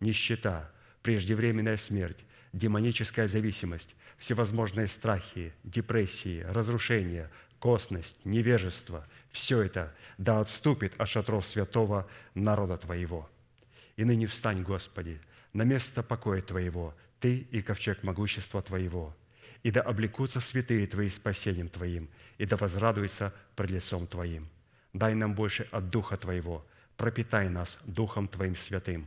нищета, преждевременная смерть, демоническая зависимость, всевозможные страхи, депрессии, разрушения, косность, невежество – все это да отступит от шатров святого народа Твоего. И ныне встань, Господи, на место покоя Твоего, Ты и ковчег могущества Твоего, и да облекутся святые Твои спасением Твоим, и да возрадуются пред лицом Твоим. Дай нам больше от Духа Твоего, пропитай нас Духом Твоим святым,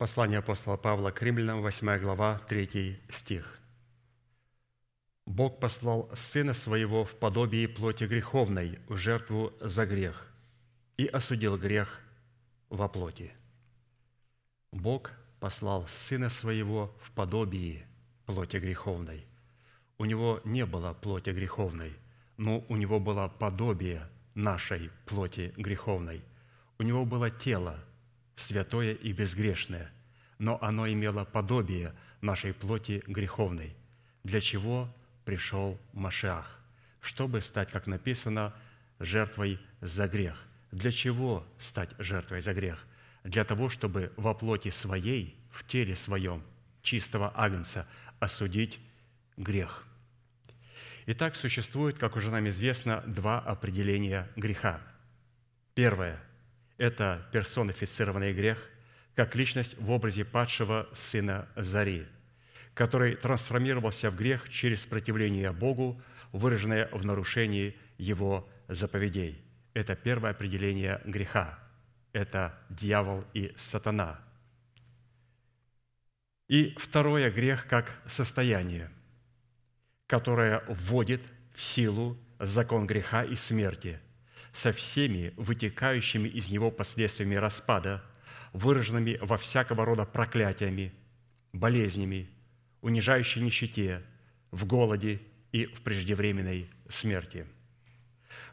Послание апостола Павла к римлянам, 8 глава, 3 стих. «Бог послал Сына Своего в подобие плоти греховной в жертву за грех и осудил грех во плоти». Бог послал Сына Своего в подобие плоти греховной. У Него не было плоти греховной, но у Него было подобие нашей плоти греховной. У Него было тело – святое и безгрешное, но оно имело подобие нашей плоти греховной, для чего пришел Машиах, чтобы стать, как написано, жертвой за грех. Для чего стать жертвой за грех? Для того, чтобы во плоти своей, в теле своем, чистого агнца, осудить грех. Итак, существует, как уже нам известно, два определения греха. Первое – это персонифицированный грех, как личность в образе падшего сына Зари, который трансформировался в грех через противление Богу, выраженное в нарушении Его заповедей. Это первое определение греха. Это дьявол и сатана. И второе – грех как состояние, которое вводит в силу закон греха и смерти – со всеми вытекающими из него последствиями распада, выраженными во всякого рода проклятиями, болезнями, унижающей нищете, в голоде и в преждевременной смерти.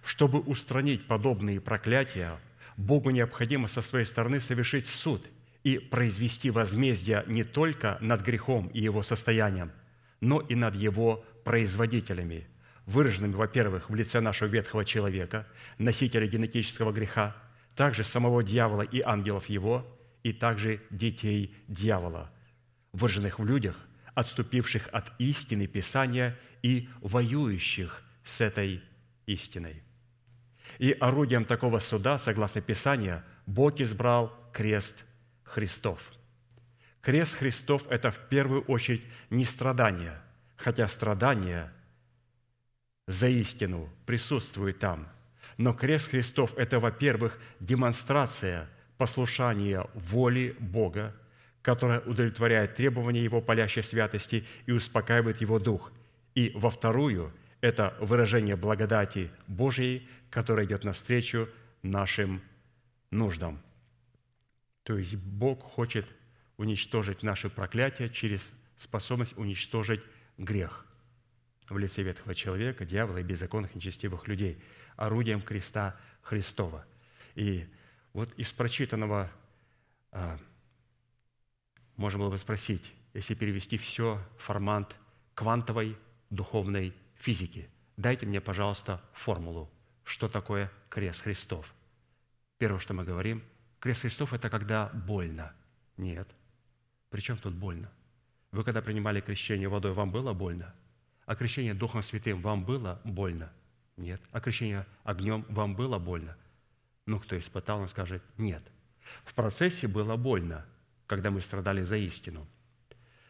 Чтобы устранить подобные проклятия, Богу необходимо со своей стороны совершить суд и произвести возмездие не только над грехом и его состоянием, но и над его производителями – выраженными, во-первых, в лице нашего ветхого человека, носителя генетического греха, также самого дьявола и ангелов его, и также детей дьявола, выраженных в людях, отступивших от истины Писания и воюющих с этой истиной. И орудием такого суда, согласно Писанию, Бог избрал крест Христов. Крест Христов – это в первую очередь не страдание, хотя страдания – за истину присутствует там. Но крест Христов – это, во-первых, демонстрация послушания воли Бога, которая удовлетворяет требования Его палящей святости и успокаивает Его дух. И во вторую – это выражение благодати Божьей, которая идет навстречу нашим нуждам. То есть Бог хочет уничтожить наши проклятия через способность уничтожить грех в лице ветхого человека, дьявола и беззаконных нечестивых людей, орудием креста Христова. И вот из прочитанного а, можно было бы спросить, если перевести все в формат квантовой духовной физики, дайте мне, пожалуйста, формулу, что такое крест Христов. Первое, что мы говорим, крест Христов – это когда больно. Нет. Причем тут больно? Вы когда принимали крещение водой, вам было больно – а Духом Святым вам было больно? Нет. А огнем вам было больно? Ну, кто испытал, он скажет, нет. В процессе было больно, когда мы страдали за истину.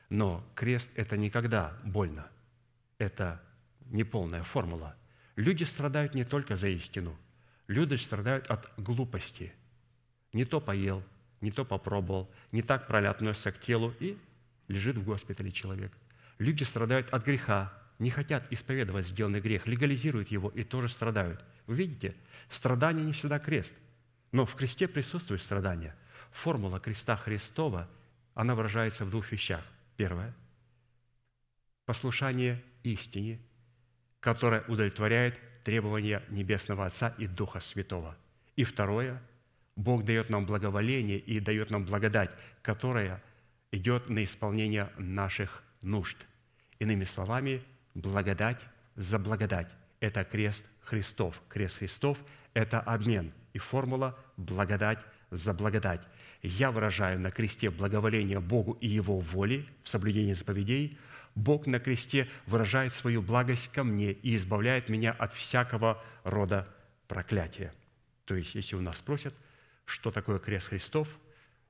Но крест – это никогда больно. Это неполная формула. Люди страдают не только за истину. Люди страдают от глупости. Не то поел, не то попробовал, не так правильно относится к телу и лежит в госпитале человек. Люди страдают от греха, не хотят исповедовать сделанный грех, легализируют его и тоже страдают. Вы видите, страдание не всегда крест, но в кресте присутствует страдание. Формула креста Христова, она выражается в двух вещах. Первое – послушание истине, которое удовлетворяет требования Небесного Отца и Духа Святого. И второе – Бог дает нам благоволение и дает нам благодать, которая идет на исполнение наших нужд. Иными словами, благодать за благодать. Это крест Христов. Крест Христов – это обмен. И формула благодать за благодать. Я выражаю на кресте благоволение Богу и Его воле в соблюдении заповедей. Бог на кресте выражает свою благость ко мне и избавляет меня от всякого рода проклятия. То есть, если у нас спросят, что такое крест Христов,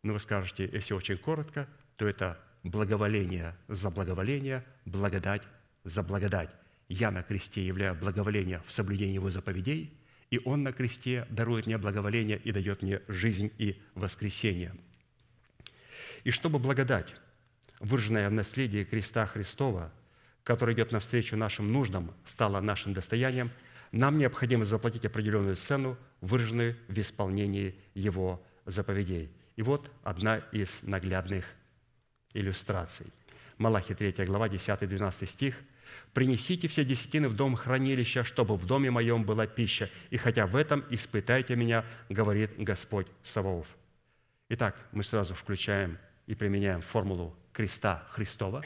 ну, вы скажете, если очень коротко, то это благоволение за благоволение, благодать за благодать. Я на кресте являю благоволение в соблюдении Его заповедей, и Он на кресте дарует мне благоволение и дает мне жизнь и воскресение. И чтобы благодать, выраженная в наследии креста Христова, который идет навстречу нашим нуждам, стала нашим достоянием, нам необходимо заплатить определенную цену, выраженную в исполнении Его заповедей. И вот одна из наглядных иллюстраций. Малахи 3 глава, 10-12 стих. «Принесите все десятины в дом хранилища, чтобы в доме моем была пища, и хотя в этом испытайте меня, говорит Господь Саваоф». Итак, мы сразу включаем и применяем формулу креста Христова,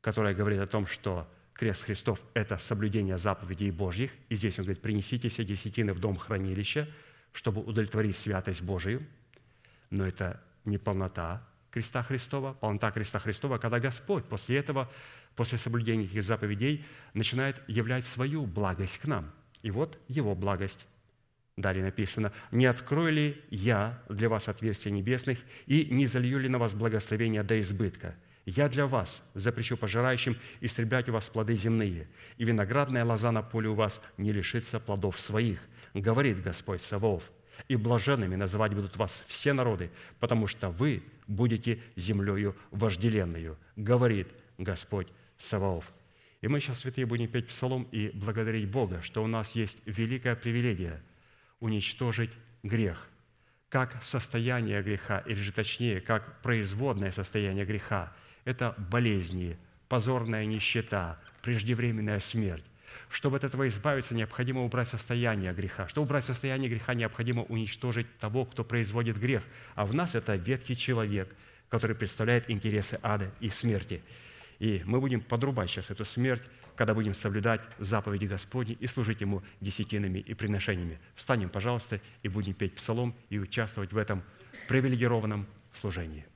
которая говорит о том, что крест Христов – это соблюдение заповедей Божьих. И здесь он говорит, принесите все десятины в дом хранилища, чтобы удовлетворить святость Божию. Но это не полнота креста Христова, полнота креста Христова, когда Господь после этого, после соблюдения этих заповедей, начинает являть свою благость к нам. И вот Его благость. Далее написано, «Не открою ли я для вас отверстия небесных и не залью ли на вас благословения до избытка? Я для вас запрещу пожирающим истреблять у вас плоды земные, и виноградная лоза на поле у вас не лишится плодов своих, говорит Господь Савов. И блаженными называть будут вас все народы, потому что вы будете землею вожделенную, говорит Господь Саваоф. И мы сейчас, святые, будем петь псалом и благодарить Бога, что у нас есть великое привилегия уничтожить грех, как состояние греха, или же точнее, как производное состояние греха. Это болезни, позорная нищета, преждевременная смерть. Чтобы от этого избавиться, необходимо убрать состояние греха. Чтобы убрать состояние греха, необходимо уничтожить того, кто производит грех. А в нас это ветхий человек, который представляет интересы ада и смерти. И мы будем подрубать сейчас эту смерть, когда будем соблюдать заповеди Господни и служить Ему десятинами и приношениями. Встанем, пожалуйста, и будем петь псалом и участвовать в этом привилегированном служении.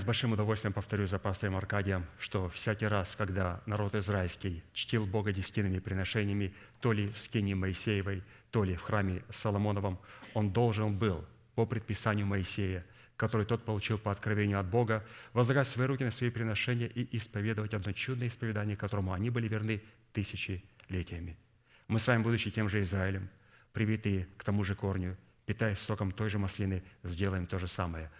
С большим удовольствием повторю за пастором Аркадием, что всякий раз, когда народ израильский чтил Бога десятинными приношениями, то ли в скине Моисеевой, то ли в храме Соломоновом, он должен был по предписанию Моисея, который тот получил по откровению от Бога, возлагать свои руки на свои приношения и исповедовать одно чудное исповедание, которому они были верны тысячелетиями. Мы с вами, будучи тем же Израилем, привитые к тому же корню, питаясь соком той же маслины, сделаем то же самое –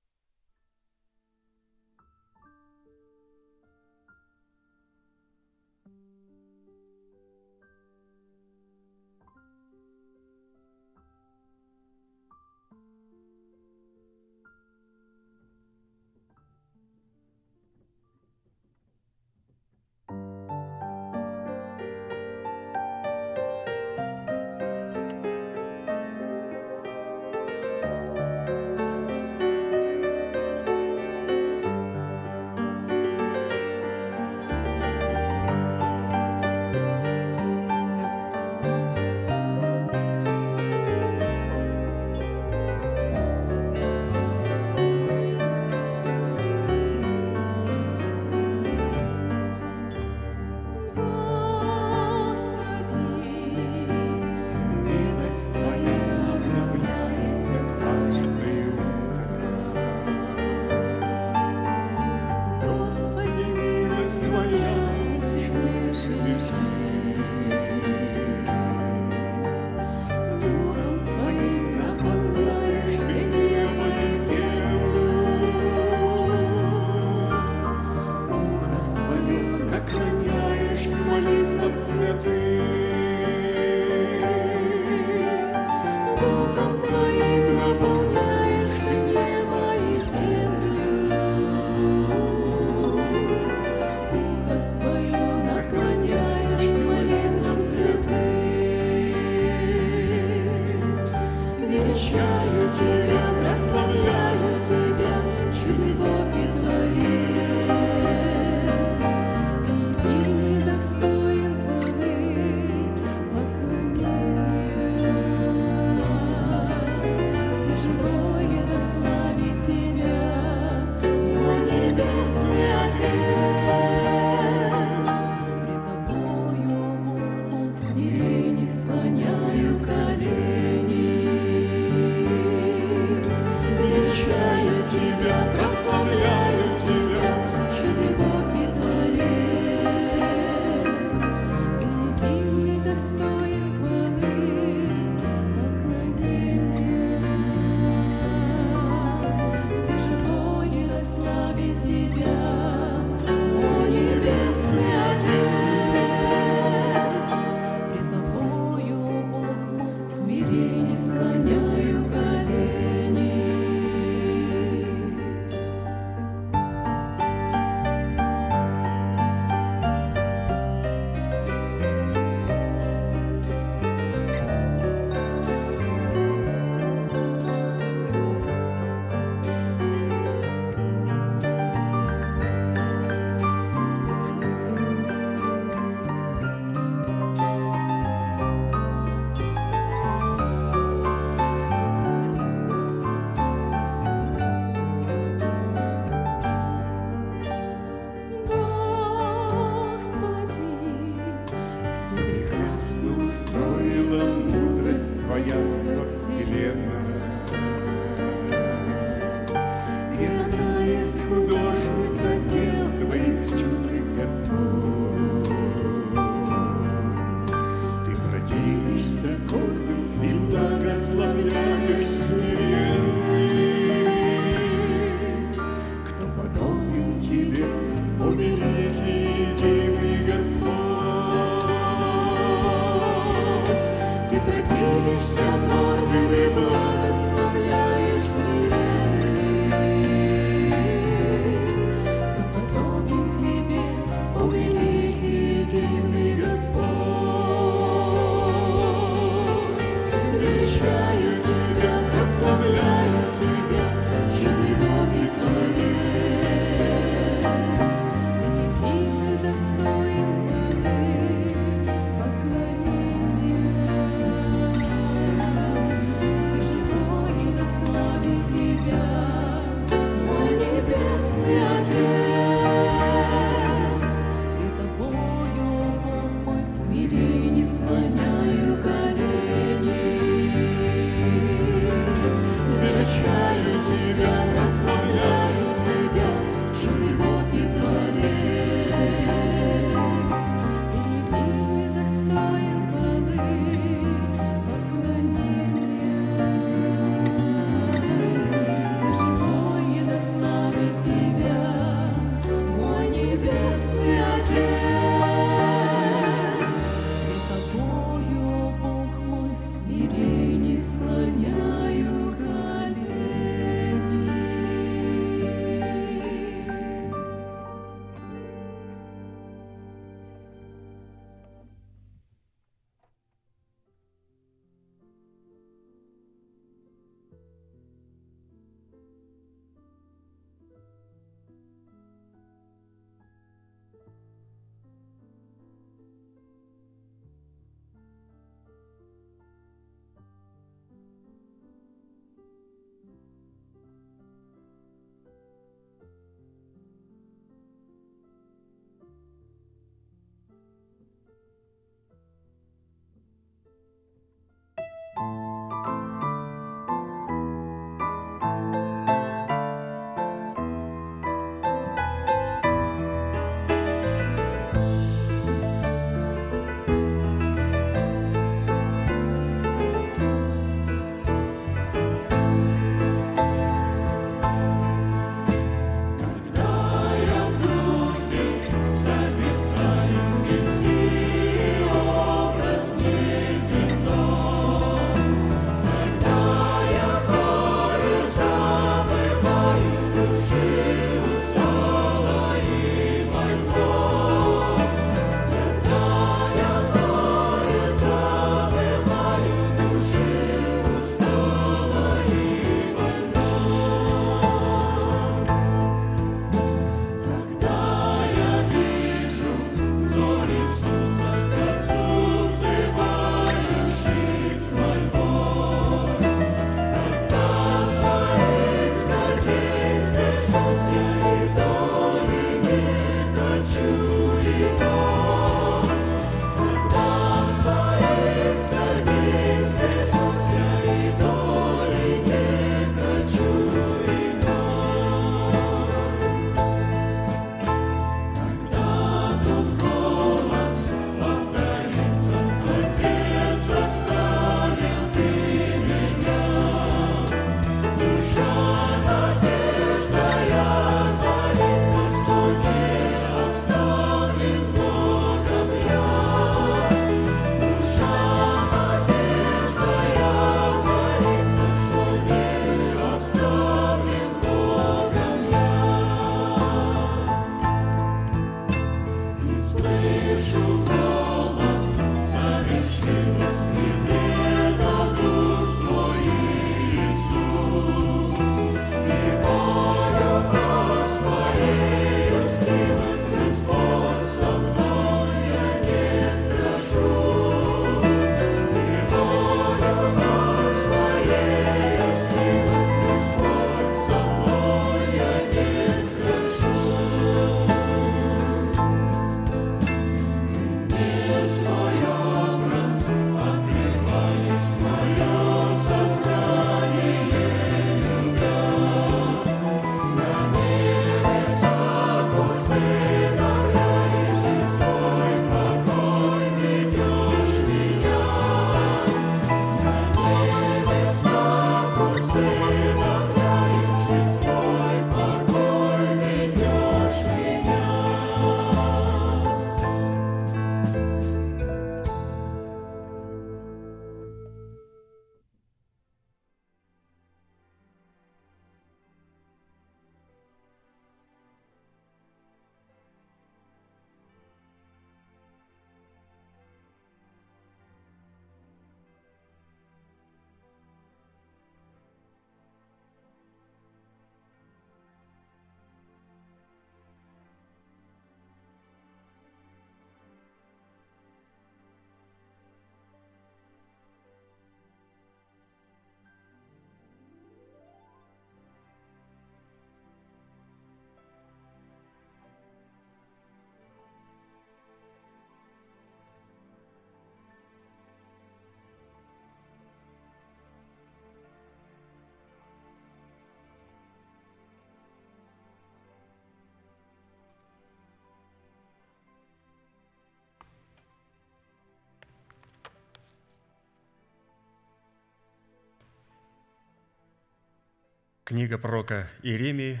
Книга пророка Иеремии,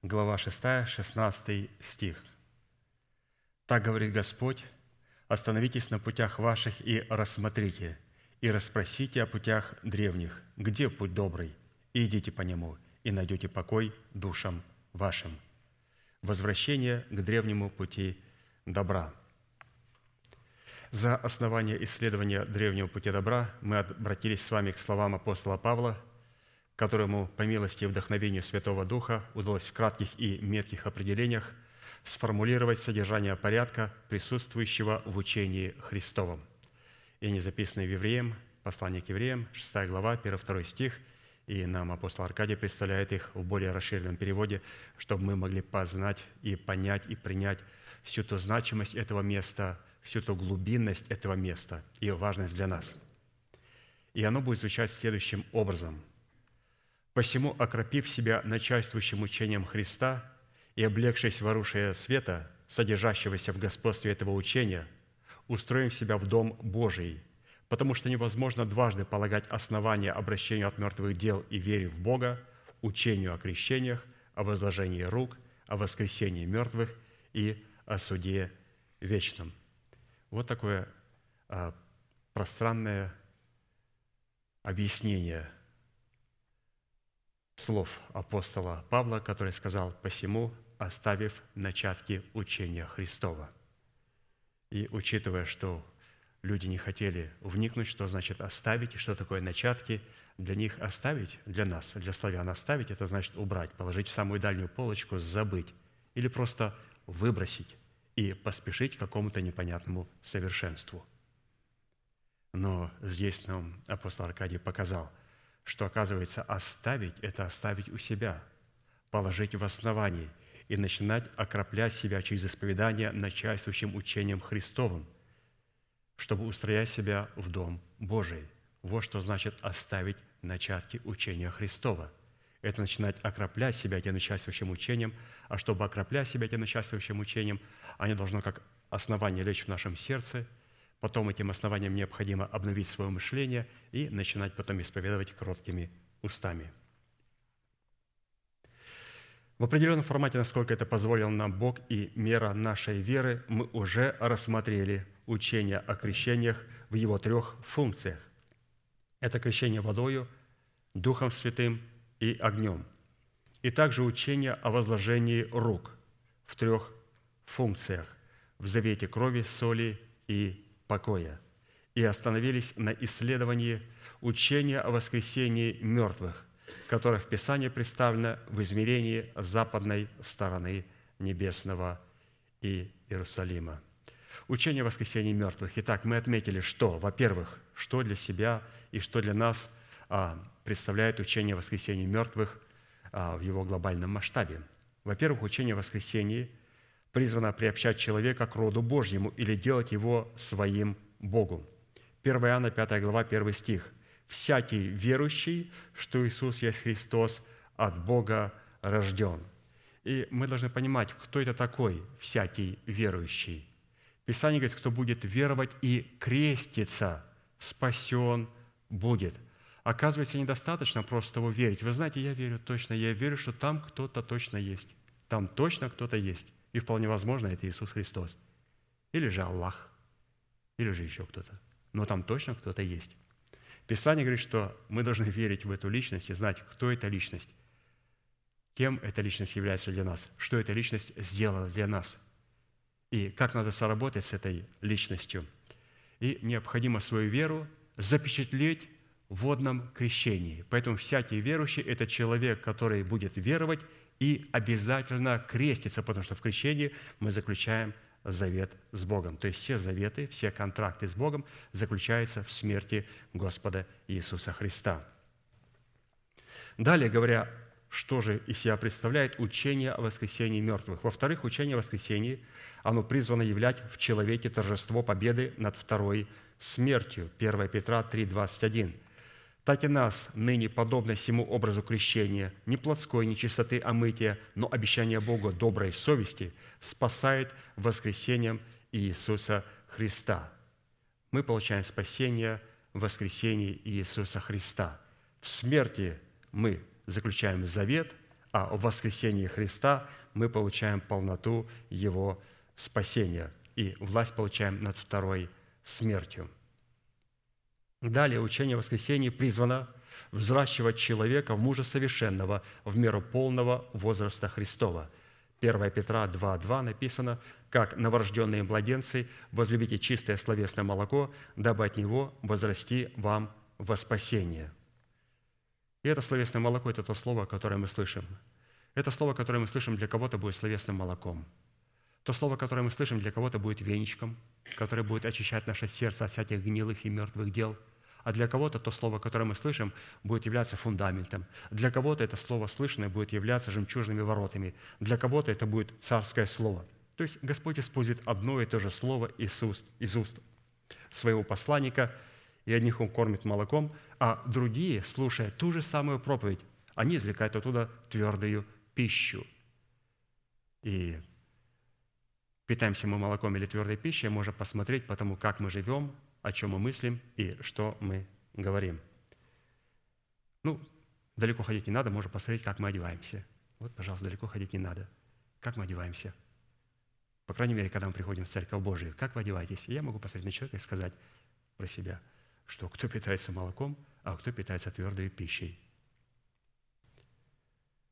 глава 6, 16 стих. «Так говорит Господь, остановитесь на путях ваших и рассмотрите, и расспросите о путях древних, где путь добрый, и идите по нему, и найдете покой душам вашим». Возвращение к древнему пути добра. За основание исследования древнего пути добра мы обратились с вами к словам апостола Павла – которому по милости и вдохновению Святого Духа удалось в кратких и метких определениях сформулировать содержание порядка, присутствующего в учении Христовом. И они записаны в Евреям, послание к Евреям, 6 глава, 1-2 стих, и нам апостол Аркадий представляет их в более расширенном переводе, чтобы мы могли познать и понять и принять всю ту значимость этого места, всю ту глубинность этого места и важность для нас. И оно будет звучать следующим образом – Посему, окропив себя начальствующим учением Христа и облегшись в оружие света, содержащегося в господстве этого учения, устроим себя в Дом Божий, потому что невозможно дважды полагать основания обращению от мертвых дел и вере в Бога, учению о крещениях, о возложении рук, о воскресении мертвых и о суде вечном. Вот такое а, пространное объяснение – слов апостола Павла, который сказал «посему, оставив начатки учения Христова». И учитывая, что люди не хотели вникнуть, что значит оставить и что такое начатки, для них оставить, для нас, для славян оставить, это значит убрать, положить в самую дальнюю полочку, забыть или просто выбросить и поспешить к какому-то непонятному совершенству. Но здесь нам апостол Аркадий показал – что, оказывается, оставить – это оставить у себя, положить в основании и начинать окроплять себя через исповедание начальствующим учением Христовым, чтобы устроять себя в Дом Божий. Вот что значит оставить начатки учения Христова. Это начинать окроплять себя этим начальствующим учением, а чтобы окроплять себя этим начальствующим учением, они должно как основание лечь в нашем сердце – Потом этим основанием необходимо обновить свое мышление и начинать потом исповедовать короткими устами. В определенном формате, насколько это позволил нам Бог и мера нашей веры, мы уже рассмотрели учение о крещениях в его трех функциях. Это крещение водою, Духом Святым и огнем. И также учение о возложении рук в трех функциях – в завете крови, соли и покоя и остановились на исследовании учения о воскресении мертвых, которое в Писании представлено в измерении западной стороны небесного и Иерусалима. Учение о воскресении мертвых. Итак, мы отметили, что, во-первых, что для себя и что для нас а, представляет учение о воскресении мертвых а, в его глобальном масштабе. Во-первых, учение о воскресении – призвана приобщать человека к роду Божьему или делать его своим Богом. 1 Иоанна 5 глава 1 стих. «Всякий верующий, что Иисус есть Христос, от Бога рожден». И мы должны понимать, кто это такой всякий верующий. Писание говорит, кто будет веровать и креститься, спасен будет. Оказывается, недостаточно просто того верить. Вы знаете, я верю точно, я верю, что там кто-то точно есть. Там точно кто-то есть. И вполне возможно, это Иисус Христос. Или же Аллах. Или же еще кто-то. Но там точно кто-то есть. Писание говорит, что мы должны верить в эту личность и знать, кто эта личность, кем эта личность является для нас, что эта личность сделала для нас, и как надо соработать с этой личностью. И необходимо свою веру запечатлеть водном крещении. Поэтому всякий верующий – это человек, который будет веровать и обязательно креститься, потому что в крещении мы заключаем завет с Богом. То есть все заветы, все контракты с Богом заключаются в смерти Господа Иисуса Христа. Далее, говоря, что же из себя представляет учение о воскресении мертвых. Во-вторых, учение о воскресении, оно призвано являть в человеке торжество победы над второй смертью. 1 Петра 3, 21 так и нас ныне подобно всему образу крещения, не плотской нечистоты омытия, но обещание Бога доброй совести спасает воскресением Иисуса Христа. Мы получаем спасение в воскресении Иисуса Христа. В смерти мы заключаем завет, а в воскресении Христа мы получаем полноту Его спасения и власть получаем над второй смертью. Далее учение о воскресении призвано взращивать человека в мужа совершенного в меру полного возраста Христова. 1 Петра 2.2 написано, «Как новорожденные младенцы, возлюбите чистое словесное молоко, дабы от него возрасти вам во спасение». И это словесное молоко – это то слово, которое мы слышим. Это слово, которое мы слышим, для кого-то будет словесным молоком. То слово, которое мы слышим, для кого-то будет веничком, которое будет очищать наше сердце от всяких гнилых и мертвых дел – а для кого-то то слово, которое мы слышим, будет являться фундаментом. Для кого-то это слово слышанное будет являться жемчужными воротами. Для кого-то это будет царское слово. То есть Господь использует одно и то же слово из уст, из уст своего посланника, и одних он кормит молоком, а другие, слушая ту же самую проповедь, они извлекают оттуда твердую пищу. И питаемся мы молоком или твердой пищей, можно посмотреть по тому, как мы живем, о чем мы мыслим и что мы говорим. Ну, далеко ходить не надо, можно посмотреть, как мы одеваемся. Вот, пожалуйста, далеко ходить не надо. Как мы одеваемся? По крайней мере, когда мы приходим в Церковь Божию, как вы одеваетесь? И я могу посмотреть на человека и сказать про себя, что кто питается молоком, а кто питается твердой пищей.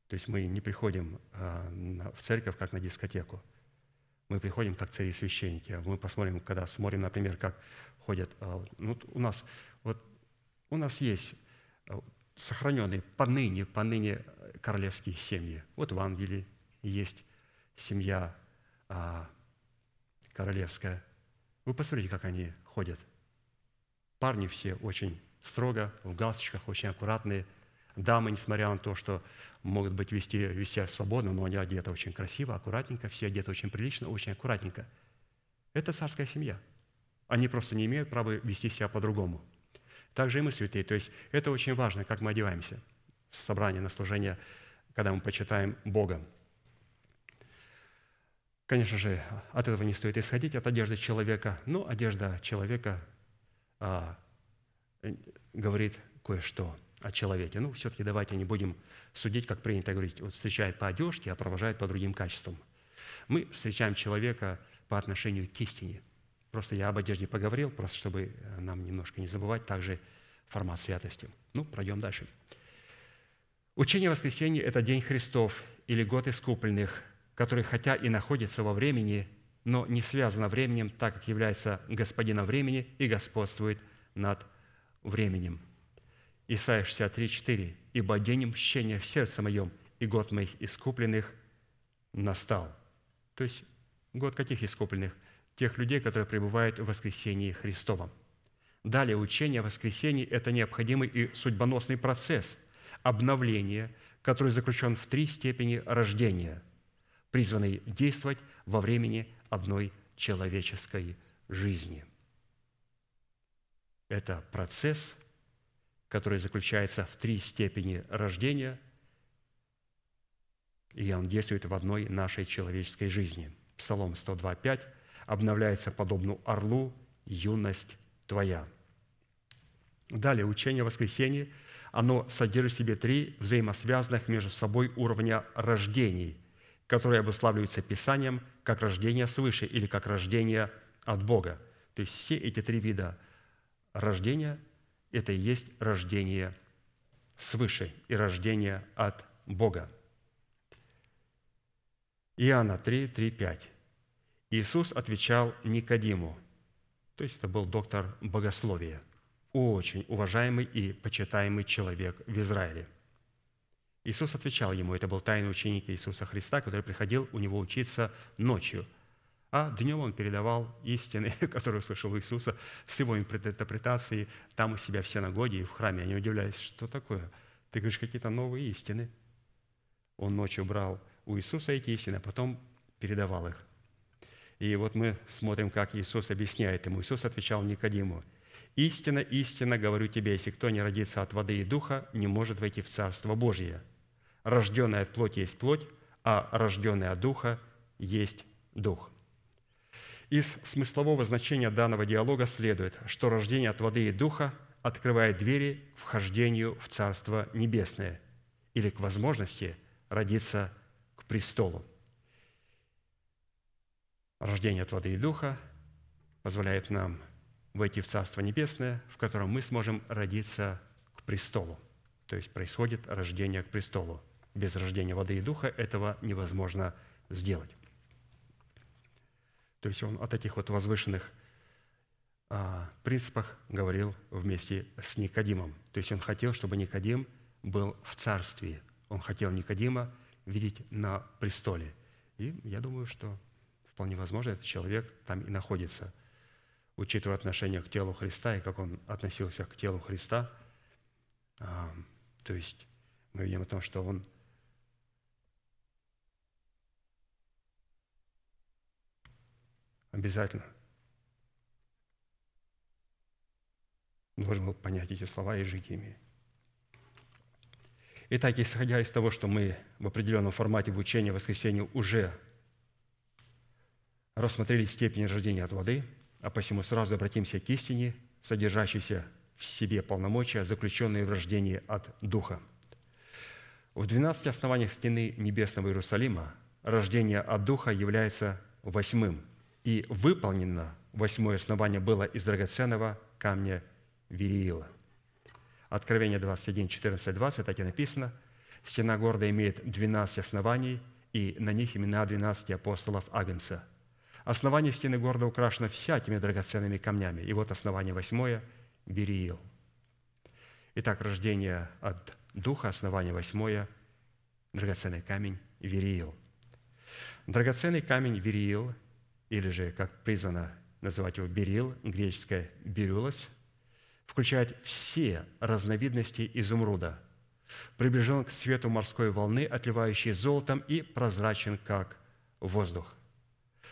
То есть мы не приходим а, в церковь, как на дискотеку. Мы приходим как цари священники. Мы посмотрим, когда смотрим, например, как ходят. А, ну, у нас, вот, у нас есть а, сохраненные поныне, поныне королевские семьи. Вот в Англии есть семья а, королевская. Вы посмотрите, как они ходят. Парни все очень строго, в галстучках, очень аккуратные. Дамы, несмотря на то, что могут быть вести, вести свободно, но они одеты очень красиво, аккуратненько, все одеты очень прилично, очень аккуратненько. Это царская семья – они просто не имеют права вести себя по-другому. Также и мы святые. То есть это очень важно, как мы одеваемся в собрании, на служение, когда мы почитаем Бога. Конечно же, от этого не стоит исходить, от одежды человека. Но одежда человека а, говорит кое-что о человеке. Ну, все-таки давайте не будем судить, как принято говорить, вот встречает по одежке, а провожает по другим качествам. Мы встречаем человека по отношению к истине – Просто я об одежде поговорил, просто чтобы э, нам немножко не забывать также формат святости. Ну, пройдем дальше. Учение воскресения – это День Христов или год искупленных, который хотя и находится во времени, но не связано временем, так как является господином времени и господствует над временем. Исайя 63, 4. «Ибо день мщения в сердце моем, и год моих искупленных настал». То есть год каких искупленных – тех людей, которые пребывают в воскресении Христовом. Далее, учение о воскресении – это необходимый и судьбоносный процесс обновления, который заключен в три степени рождения, призванный действовать во времени одной человеческой жизни. Это процесс, который заключается в три степени рождения, и он действует в одной нашей человеческой жизни. Псалом 102, 5 обновляется подобно орлу юность твоя». Далее, учение о воскресении, оно содержит в себе три взаимосвязанных между собой уровня рождений, которые обуславливаются Писанием как рождение свыше или как рождение от Бога. То есть все эти три вида рождения – это и есть рождение свыше и рождение от Бога. Иоанна 3, 3, 5. Иисус отвечал Никодиму, то есть это был доктор богословия, очень уважаемый и почитаемый человек в Израиле. Иисус отвечал ему, это был тайный ученик Иисуса Христа, который приходил у него учиться ночью, а днем он передавал истины, которые услышал Иисуса, с его интерпретацией там у себя в синагоге и в храме. Они удивлялись, что такое? Ты говоришь какие-то новые истины. Он ночью брал у Иисуса эти истины, а потом передавал их. И вот мы смотрим, как Иисус объясняет ему. Иисус отвечал Никодиму, «Истина, истина, говорю тебе, если кто не родится от воды и духа, не может войти в Царство Божие. Рожденный от плоти есть плоть, а рожденный от духа есть дух». Из смыслового значения данного диалога следует, что рождение от воды и духа открывает двери к вхождению в Царство Небесное или к возможности родиться к престолу. Рождение от воды и духа позволяет нам войти в Царство Небесное, в котором мы сможем родиться к престолу. То есть происходит рождение к престолу. Без рождения воды и духа этого невозможно сделать. То есть он о таких вот возвышенных а, принципах говорил вместе с Никодимом. То есть он хотел, чтобы Никодим был в царстве. Он хотел Никодима видеть на престоле. И я думаю, что вполне возможно, этот человек там и находится. Учитывая отношение к телу Христа и как он относился к телу Христа, а, то есть мы видим о том, что он обязательно должен был понять эти слова и жить ими. Итак, исходя из того, что мы в определенном формате в учении воскресенья уже рассмотрели степень рождения от воды, а посему сразу обратимся к истине, содержащейся в себе полномочия, заключенные в рождении от Духа. В 12 основаниях стены Небесного Иерусалима рождение от Духа является восьмым, и выполнено восьмое основание было из драгоценного камня Вериила. Откровение 21, 14, 20, так и написано. Стена города имеет 12 оснований, и на них имена 12 апостолов Агнца. Основание стены города украшено всякими драгоценными камнями. И вот основание восьмое – Бериил. Итак, рождение от Духа, основание восьмое – драгоценный камень Вериил. Драгоценный камень Вериил, или же, как призвано называть его Берил, греческое «берюлос», включает все разновидности изумруда, приближен к цвету морской волны, отливающей золотом и прозрачен, как воздух.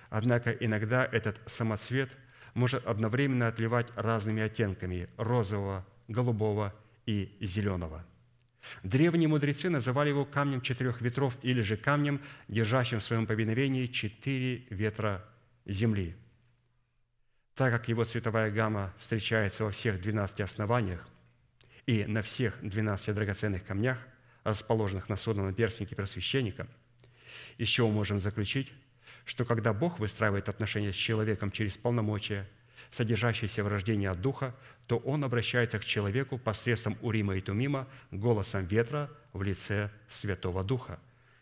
Однако иногда этот самоцвет может одновременно отливать разными оттенками – розового, голубого и зеленого. Древние мудрецы называли его камнем четырех ветров или же камнем, держащим в своем повиновении четыре ветра земли – так как его цветовая гамма встречается во всех 12 основаниях и на всех 12 драгоценных камнях, расположенных на содном перстнике просвященника, из чего можем заключить, что когда Бог выстраивает отношения с человеком через полномочия, содержащиеся в рождении от Духа, то Он обращается к человеку посредством Урима и Тумима голосом ветра в лице Святого Духа,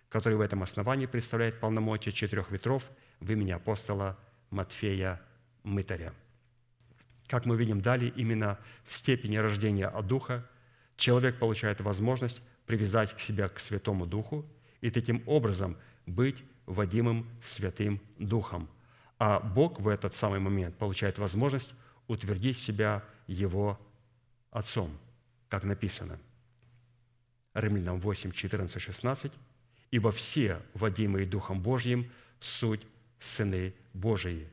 который в этом основании представляет полномочия четырех ветров в имени апостола Матфея мытаря. Как мы видим далее, именно в степени рождения от Духа человек получает возможность привязать к себя к Святому Духу и таким образом быть водимым Святым Духом. А Бог в этот самый момент получает возможность утвердить себя Его Отцом, как написано. Римлянам 8, 14, 16. «Ибо все, водимые Духом Божьим, суть сыны Божии,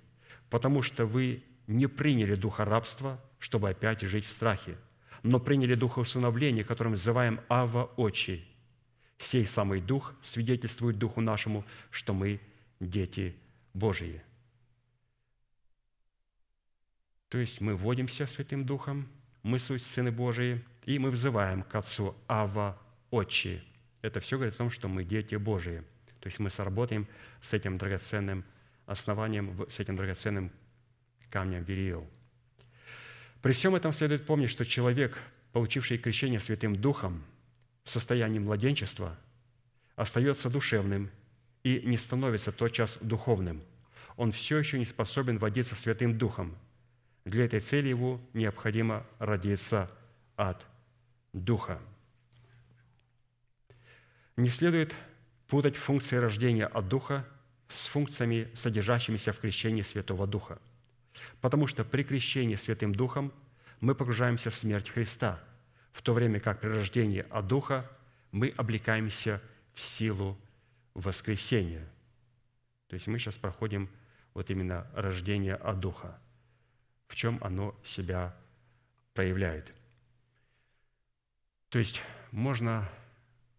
потому что вы не приняли духа рабства, чтобы опять жить в страхе, но приняли духа усыновления, которым называем Ава Очи. Сей самый дух свидетельствует духу нашему, что мы дети Божии. То есть мы вводимся Святым Духом, мы суть Сыны Божии, и мы взываем к Отцу Ава Отчи. Это все говорит о том, что мы дети Божии. То есть мы сработаем с этим драгоценным основанием, с этим драгоценным камнем Вериил. При всем этом следует помнить, что человек, получивший крещение Святым Духом состоянии младенчества, остается душевным и не становится тотчас духовным. Он все еще не способен водиться Святым Духом. Для этой цели его необходимо родиться от Духа. Не следует путать функции рождения от Духа с функциями, содержащимися в крещении Святого Духа. Потому что при крещении Святым Духом мы погружаемся в смерть Христа, в то время как при рождении от Духа мы облекаемся в силу воскресения. То есть мы сейчас проходим вот именно рождение от Духа. В чем оно себя проявляет? То есть можно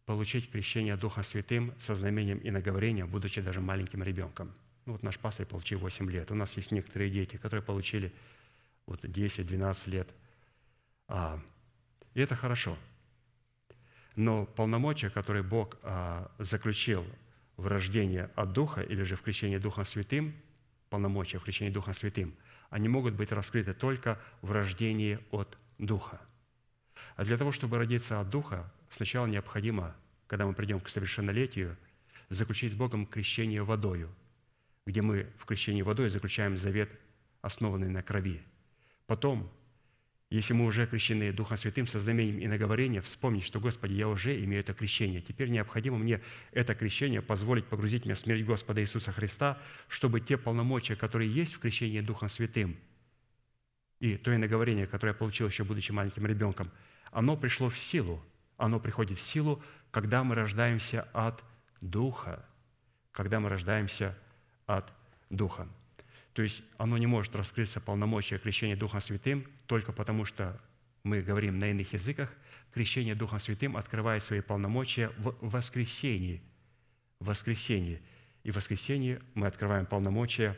получить крещение Духом Святым со знамением и наговорением, будучи даже маленьким ребенком. Ну, вот наш пастор получил 8 лет. У нас есть некоторые дети, которые получили вот 10-12 лет. А, и это хорошо. Но полномочия, которые Бог а, заключил в рождении от Духа или же в крещении Духом Святым, полномочия в крещении Духом Святым, они могут быть раскрыты только в рождении от Духа. А для того, чтобы родиться от Духа, сначала необходимо, когда мы придем к совершеннолетию, заключить с Богом крещение водою, где мы в крещении водой заключаем завет, основанный на крови. Потом если мы уже крещены Духом Святым со знамением и наговорением, вспомнить, что, Господи, я уже имею это крещение. Теперь необходимо мне это крещение позволить погрузить меня в смерть Господа Иисуса Христа, чтобы те полномочия, которые есть в крещении Духом Святым, и то наговорение, которое я получил еще будучи маленьким ребенком, оно пришло в силу. Оно приходит в силу, когда мы рождаемся от Духа, когда мы рождаемся от Духа. То есть оно не может раскрыться полномочия крещения Духом Святым только потому, что мы говорим на иных языках. Крещение Духом Святым открывает свои полномочия в воскресении. В воскресении. И в воскресении мы открываем полномочия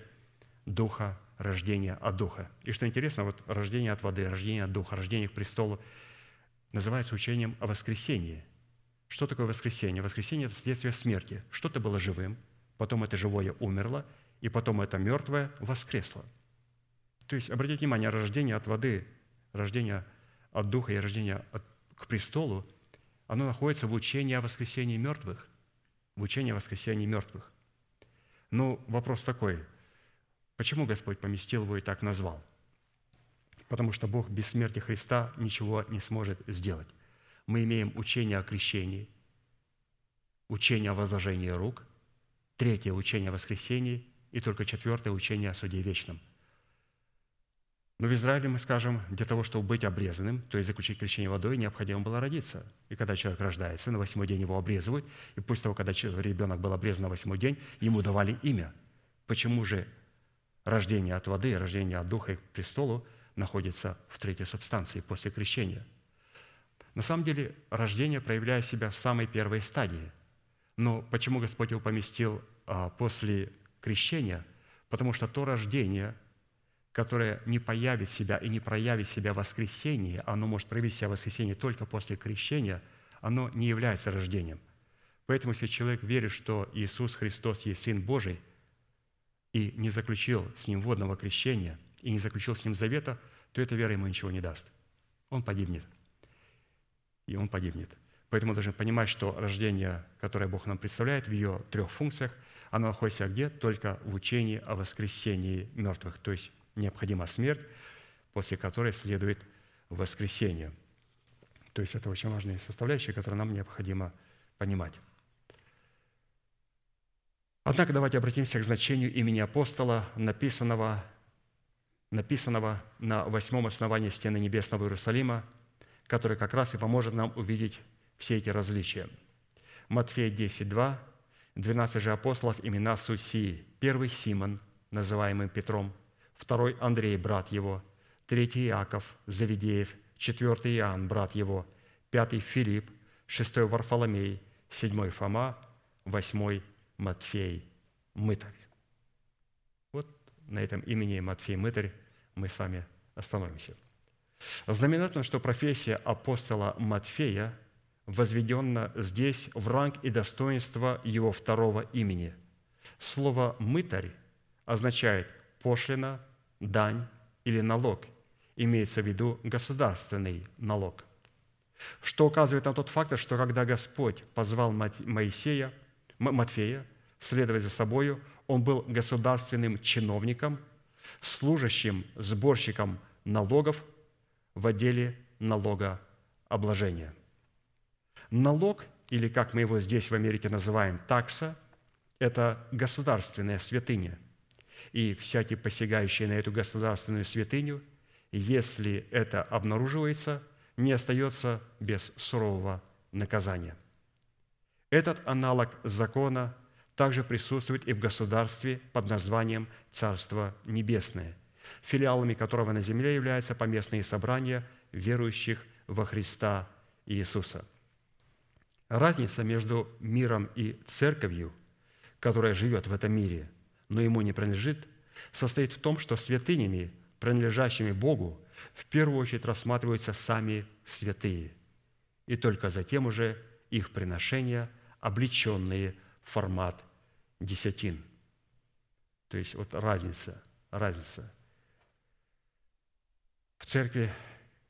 Духа, рождения от Духа. И что интересно, вот рождение от воды, рождение от Духа, рождение к престолу называется учением о воскресении. Что такое воскресение? Воскресение – это следствие смерти. Что-то было живым, потом это живое умерло – и потом это мертвое воскресло. То есть, обратите внимание, рождение от воды, рождение от Духа и рождение от, к престолу, оно находится в учении о воскресении мертвых. В учении о воскресении мертвых. Но вопрос такой, почему Господь поместил его и так назвал? Потому что Бог без смерти Христа ничего не сможет сделать. Мы имеем учение о крещении, учение о возложении рук, третье – учение о воскресении – и только четвертое учение о суде вечном. Но в Израиле мы скажем, для того, чтобы быть обрезанным, то есть заключить крещение водой, необходимо было родиться. И когда человек рождается, на восьмой день его обрезывают, и после того, когда ребенок был обрезан на восьмой день, ему давали имя. Почему же рождение от воды, рождение от духа и к престолу находится в третьей субстанции после крещения? На самом деле, рождение проявляет себя в самой первой стадии. Но почему Господь его поместил а, после крещения, потому что то рождение, которое не появит себя и не проявит себя в воскресении, оно может проявить себя в воскресении только после крещения, оно не является рождением. Поэтому, если человек верит, что Иисус Христос есть Сын Божий, и не заключил с Ним водного крещения, и не заключил с Ним завета, то эта вера ему ничего не даст. Он погибнет. И он погибнет. Поэтому мы должны понимать, что рождение, которое Бог нам представляет в ее трех функциях – оно находится где? Только в учении о воскресении мертвых. То есть необходима смерть, после которой следует воскресение. То есть это очень важные составляющие, которые нам необходимо понимать. Однако давайте обратимся к значению имени апостола, написанного, написанного на восьмом основании стены небесного Иерусалима, который как раз и поможет нам увидеть все эти различия. Матфея 10, 2, 12 же апостолов имена Суси. Первый Симон, называемый Петром, второй Андрей, брат его, третий Иаков, Завидеев, четвертый Иоанн, брат его, пятый Филипп, шестой Варфоломей, седьмой Фома, восьмой Матфей, Мытарь. Вот на этом имени Матфей Мытарь мы с вами остановимся. Знаменательно, что профессия апостола Матфея – возведенно здесь в ранг и достоинство его второго имени. Слово «мытарь» означает пошлина, дань или налог. Имеется в виду государственный налог. Что указывает на тот факт, что когда Господь позвал Моисея, Матфея следовать за собою, он был государственным чиновником, служащим сборщиком налогов в отделе налогообложения – Налог, или как мы его здесь в Америке называем, такса, это государственная святыня. И всякий посягающий на эту государственную святыню, если это обнаруживается, не остается без сурового наказания. Этот аналог закона также присутствует и в государстве под названием Царство Небесное, филиалами которого на земле являются поместные собрания верующих во Христа Иисуса – Разница между миром и церковью, которая живет в этом мире, но ему не принадлежит, состоит в том, что святынями, принадлежащими Богу, в первую очередь рассматриваются сами святые. и только затем уже их приношения, облеченные в формат десятин. То есть вот разница, разница. В церкви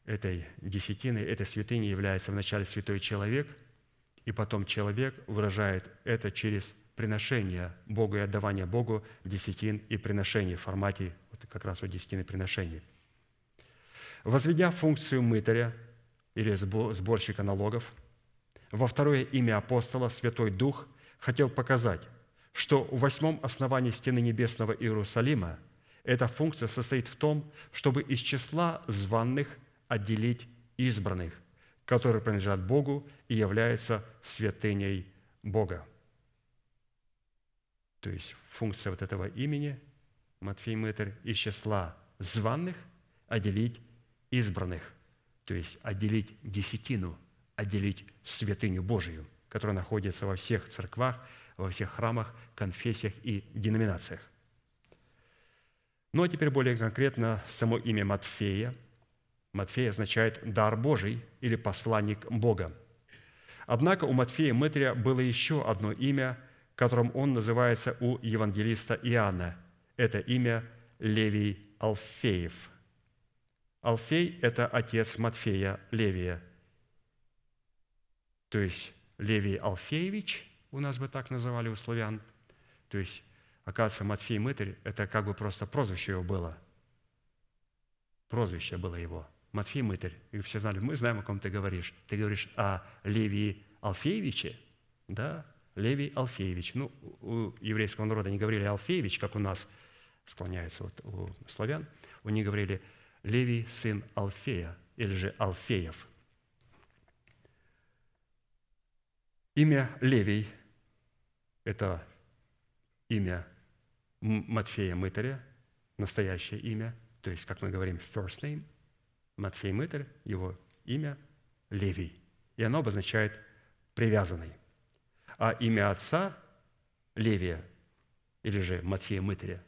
этой десятины, этой святыни является вначале святой человек, и потом человек выражает это через приношение Богу и отдавание Богу десятин и приношений в формате вот как раз вот десятины приношений. Возведя функцию мытаря или сборщика налогов, во второе имя апостола Святой Дух хотел показать, что в восьмом основании стены небесного Иерусалима эта функция состоит в том, чтобы из числа званных отделить избранных, которые принадлежат Богу и являются святыней Бога. То есть функция вот этого имени Матфей Мытарь из числа званных отделить избранных, то есть отделить десятину, отделить святыню Божию, которая находится во всех церквах, во всех храмах, конфессиях и деноминациях. Ну а теперь более конкретно само имя Матфея – Матфея означает «дар Божий» или «посланник Бога». Однако у Матфея Мытря было еще одно имя, которым он называется у евангелиста Иоанна. Это имя Левий Алфеев. Алфей – это отец Матфея Левия. То есть Левий Алфеевич, у нас бы так называли у славян. То есть, оказывается, Матфей Мытарь – это как бы просто прозвище его было. Прозвище было его – Матфей Мытарь. И все знали, мы знаем, о ком ты говоришь. Ты говоришь о Левии Алфеевиче? Да, Левий Алфеевич. Ну, у еврейского народа не говорили Алфеевич, как у нас склоняется вот у славян. У них говорили Левий, сын Алфея, или же Алфеев. Имя Левий – это имя Матфея Мытаря, настоящее имя, то есть, как мы говорим, first name – Матфей Мытарь, его имя Левий, и оно обозначает «привязанный». А имя отца Левия, или же Матфея Мытаря,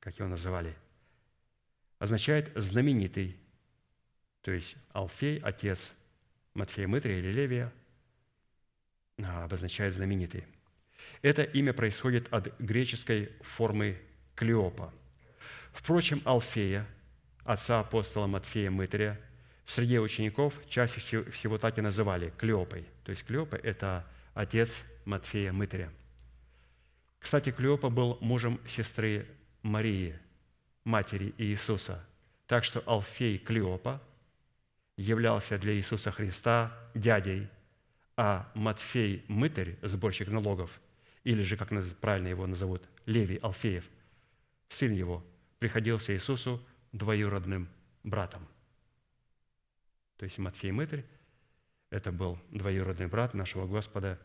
как его называли, означает «знаменитый», то есть Алфей, отец Матфея Мытрия или Левия, а, обозначает «знаменитый». Это имя происходит от греческой формы «клеопа». Впрочем, Алфея – отца апостола Матфея Мытаря, в среде учеников чаще всего так и называли Клеопой. То есть Клеопа – это отец Матфея Мытаря. Кстати, Клеопа был мужем сестры Марии, матери Иисуса. Так что Алфей Клеопа являлся для Иисуса Христа дядей, а Матфей Мытарь, сборщик налогов, или же, как правильно его назовут, Левий Алфеев, сын его, приходился Иисусу двоюродным братом. То есть Матфей Мытарь – это был двоюродный брат нашего Господа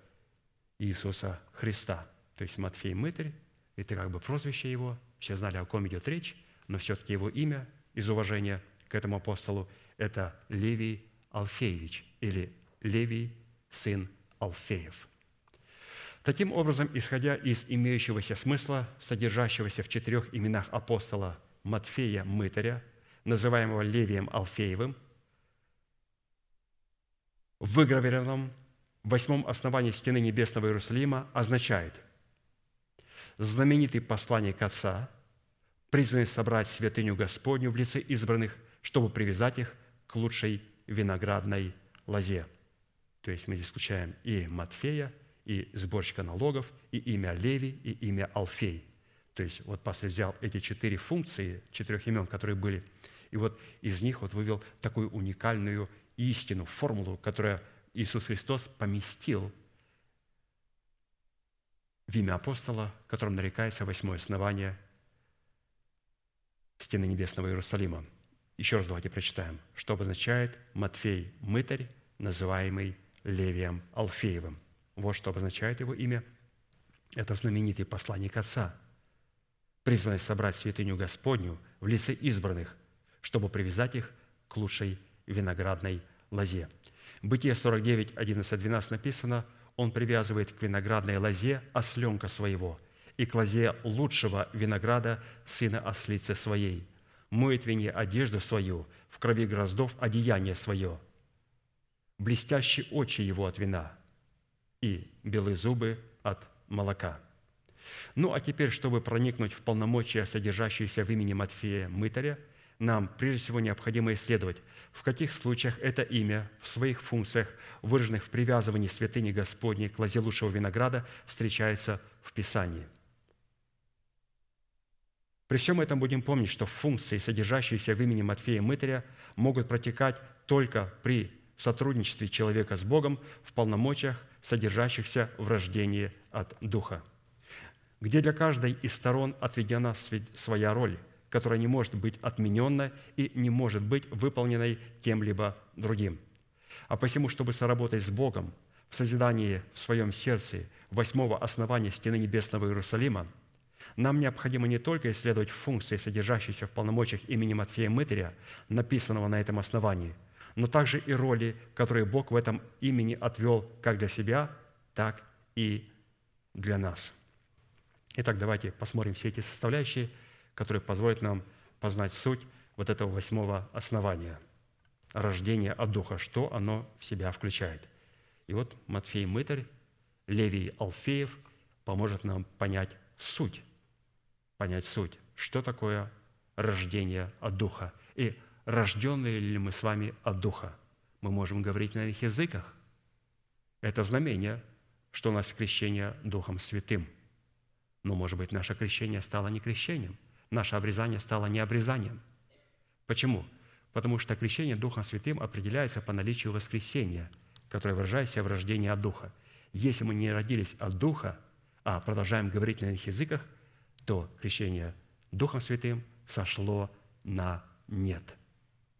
Иисуса Христа. То есть Матфей Мытарь – это как бы прозвище его, все знали, о ком идет речь, но все-таки его имя из уважения к этому апостолу – это Левий Алфеевич или Левий, сын Алфеев. Таким образом, исходя из имеющегося смысла, содержащегося в четырех именах апостола Матфея Мытаря, называемого Левием Алфеевым, в выгравированном восьмом основании стены Небесного Иерусалима означает знаменитый посланник Отца, призванный собрать святыню Господню в лице избранных, чтобы привязать их к лучшей виноградной лозе. То есть мы здесь включаем и Матфея, и сборщика налогов, и имя Леви, и имя Алфей – то есть вот пастор взял эти четыре функции, четырех имен, которые были, и вот из них вот вывел такую уникальную истину, формулу, которую Иисус Христос поместил в имя апостола, которым нарекается восьмое основание стены небесного Иерусалима. Еще раз давайте прочитаем, что обозначает Матфей Мытарь, называемый Левием Алфеевым. Вот что обозначает его имя. Это знаменитый посланник Отца – призванный собрать святыню Господню в лице избранных, чтобы привязать их к лучшей виноградной лозе. Бытие 49, 11, 12 написано, он привязывает к виноградной лозе осленка своего и к лозе лучшего винограда сына ослицы своей. Моет вине одежду свою, в крови гроздов одеяние свое. блестящие очи его от вина и белые зубы от молока». Ну, а теперь, чтобы проникнуть в полномочия, содержащиеся в имени Матфея Мытаря, нам прежде всего необходимо исследовать, в каких случаях это имя в своих функциях, выраженных в привязывании святыни Господней к лозе лучшего винограда, встречается в Писании. При всем этом будем помнить, что функции, содержащиеся в имени Матфея Мытаря, могут протекать только при сотрудничестве человека с Богом в полномочиях, содержащихся в рождении от Духа, где для каждой из сторон отведена своя роль, которая не может быть отменена и не может быть выполненной кем-либо другим. А посему, чтобы соработать с Богом в созидании в своем сердце восьмого основания стены небесного Иерусалима, нам необходимо не только исследовать функции, содержащиеся в полномочиях имени Матфея Мытаря, написанного на этом основании, но также и роли, которые Бог в этом имени отвел как для себя, так и для нас. Итак, давайте посмотрим все эти составляющие, которые позволят нам познать суть вот этого восьмого основания – рождение от Духа, что оно в себя включает. И вот Матфей Мытарь, Левий Алфеев поможет нам понять суть понять суть, что такое рождение от Духа. И рожденные ли мы с вами от Духа? Мы можем говорить на их языках. Это знамение, что у нас крещение Духом Святым. Но, может быть, наше крещение стало не крещением, наше обрезание стало не обрезанием. Почему? Потому что крещение Духом Святым определяется по наличию воскресения, которое выражается в рождении от Духа. Если мы не родились от Духа, а продолжаем говорить на их языках – то крещение Духом Святым сошло на нет.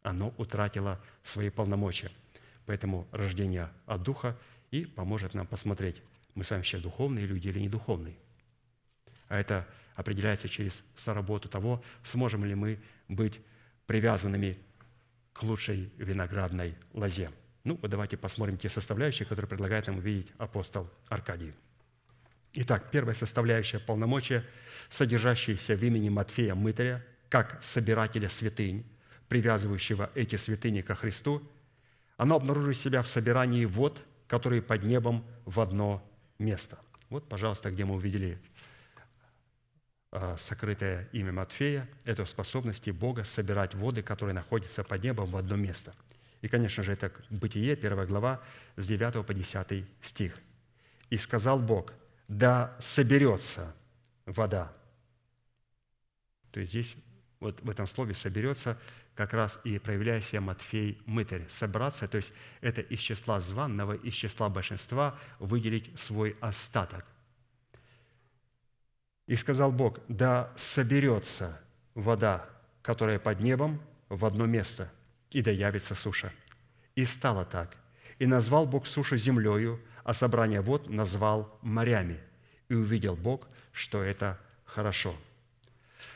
Оно утратило свои полномочия. Поэтому рождение от Духа и поможет нам посмотреть, мы с вами вообще духовные люди или не духовные. А это определяется через соработу того, сможем ли мы быть привязанными к лучшей виноградной лозе. Ну, вот давайте посмотрим те составляющие, которые предлагает нам увидеть апостол Аркадий. Итак, первая составляющая полномочия, содержащаяся в имени Матфея Мытаря, как собирателя святынь, привязывающего эти святыни ко Христу, оно обнаруживает себя в собирании вод, которые под небом в одно место. Вот, пожалуйста, где мы увидели сокрытое имя Матфея, это способности Бога собирать воды, которые находятся под небом в одно место. И, конечно же, это Бытие, 1 глава, с 9 по 10 стих. «И сказал Бог – да соберется вода. То есть здесь вот в этом слове «соберется» как раз и проявляя себя Матфей Мытарь. Собраться, то есть это из числа званного, из числа большинства выделить свой остаток. И сказал Бог, да соберется вода, которая под небом, в одно место, и да явится суша. И стало так. И назвал Бог сушу землею, а собрание вод назвал морями. И увидел Бог, что это хорошо.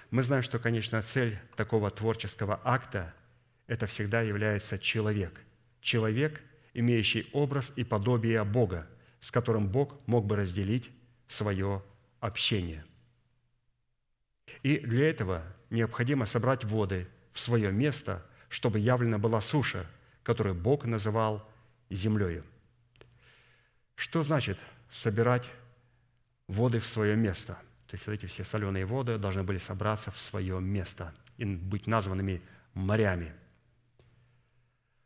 Мы знаем, что конечная цель такого творческого акта – это всегда является человек. Человек, имеющий образ и подобие Бога, с которым Бог мог бы разделить свое общение. И для этого необходимо собрать воды в свое место, чтобы явлена была суша, которую Бог называл землею. Что значит собирать воды в свое место? То есть эти все соленые воды должны были собраться в свое место и быть названными морями.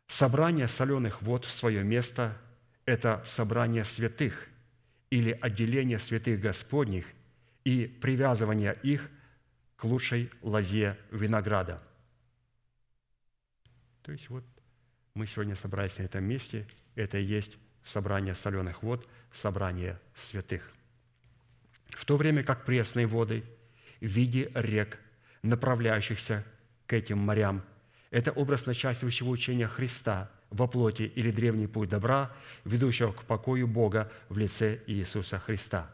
Собрание соленых вод в свое место – это собрание святых или отделение святых Господних и привязывание их к лучшей лозе винограда. То есть вот мы сегодня собрались на этом месте, это и есть собрание соленых вод, собрание святых. В то время как пресные воды в виде рек, направляющихся к этим морям, это образ начальствующего учения Христа во плоти или древний путь добра, ведущего к покою Бога в лице Иисуса Христа.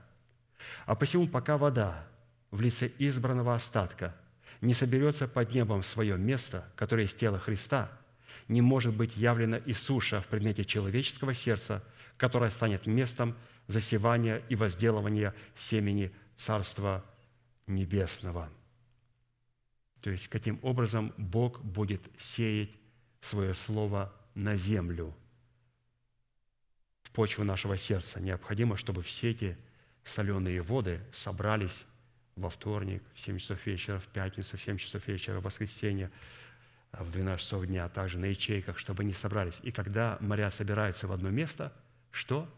А посему, пока вода в лице избранного остатка не соберется под небом в свое место, которое есть тело Христа – не может быть явлена и суша в предмете человеческого сердца, которая станет местом засевания и возделывания семени Царства Небесного. То есть, каким образом Бог будет сеять свое Слово на землю, почву нашего сердца. Необходимо, чтобы все эти соленые воды собрались во вторник в 7 часов вечера, в пятницу в 7 часов вечера, в воскресенье в 12 часов дня, а также на ячейках, чтобы они собрались. И когда моря собираются в одно место, что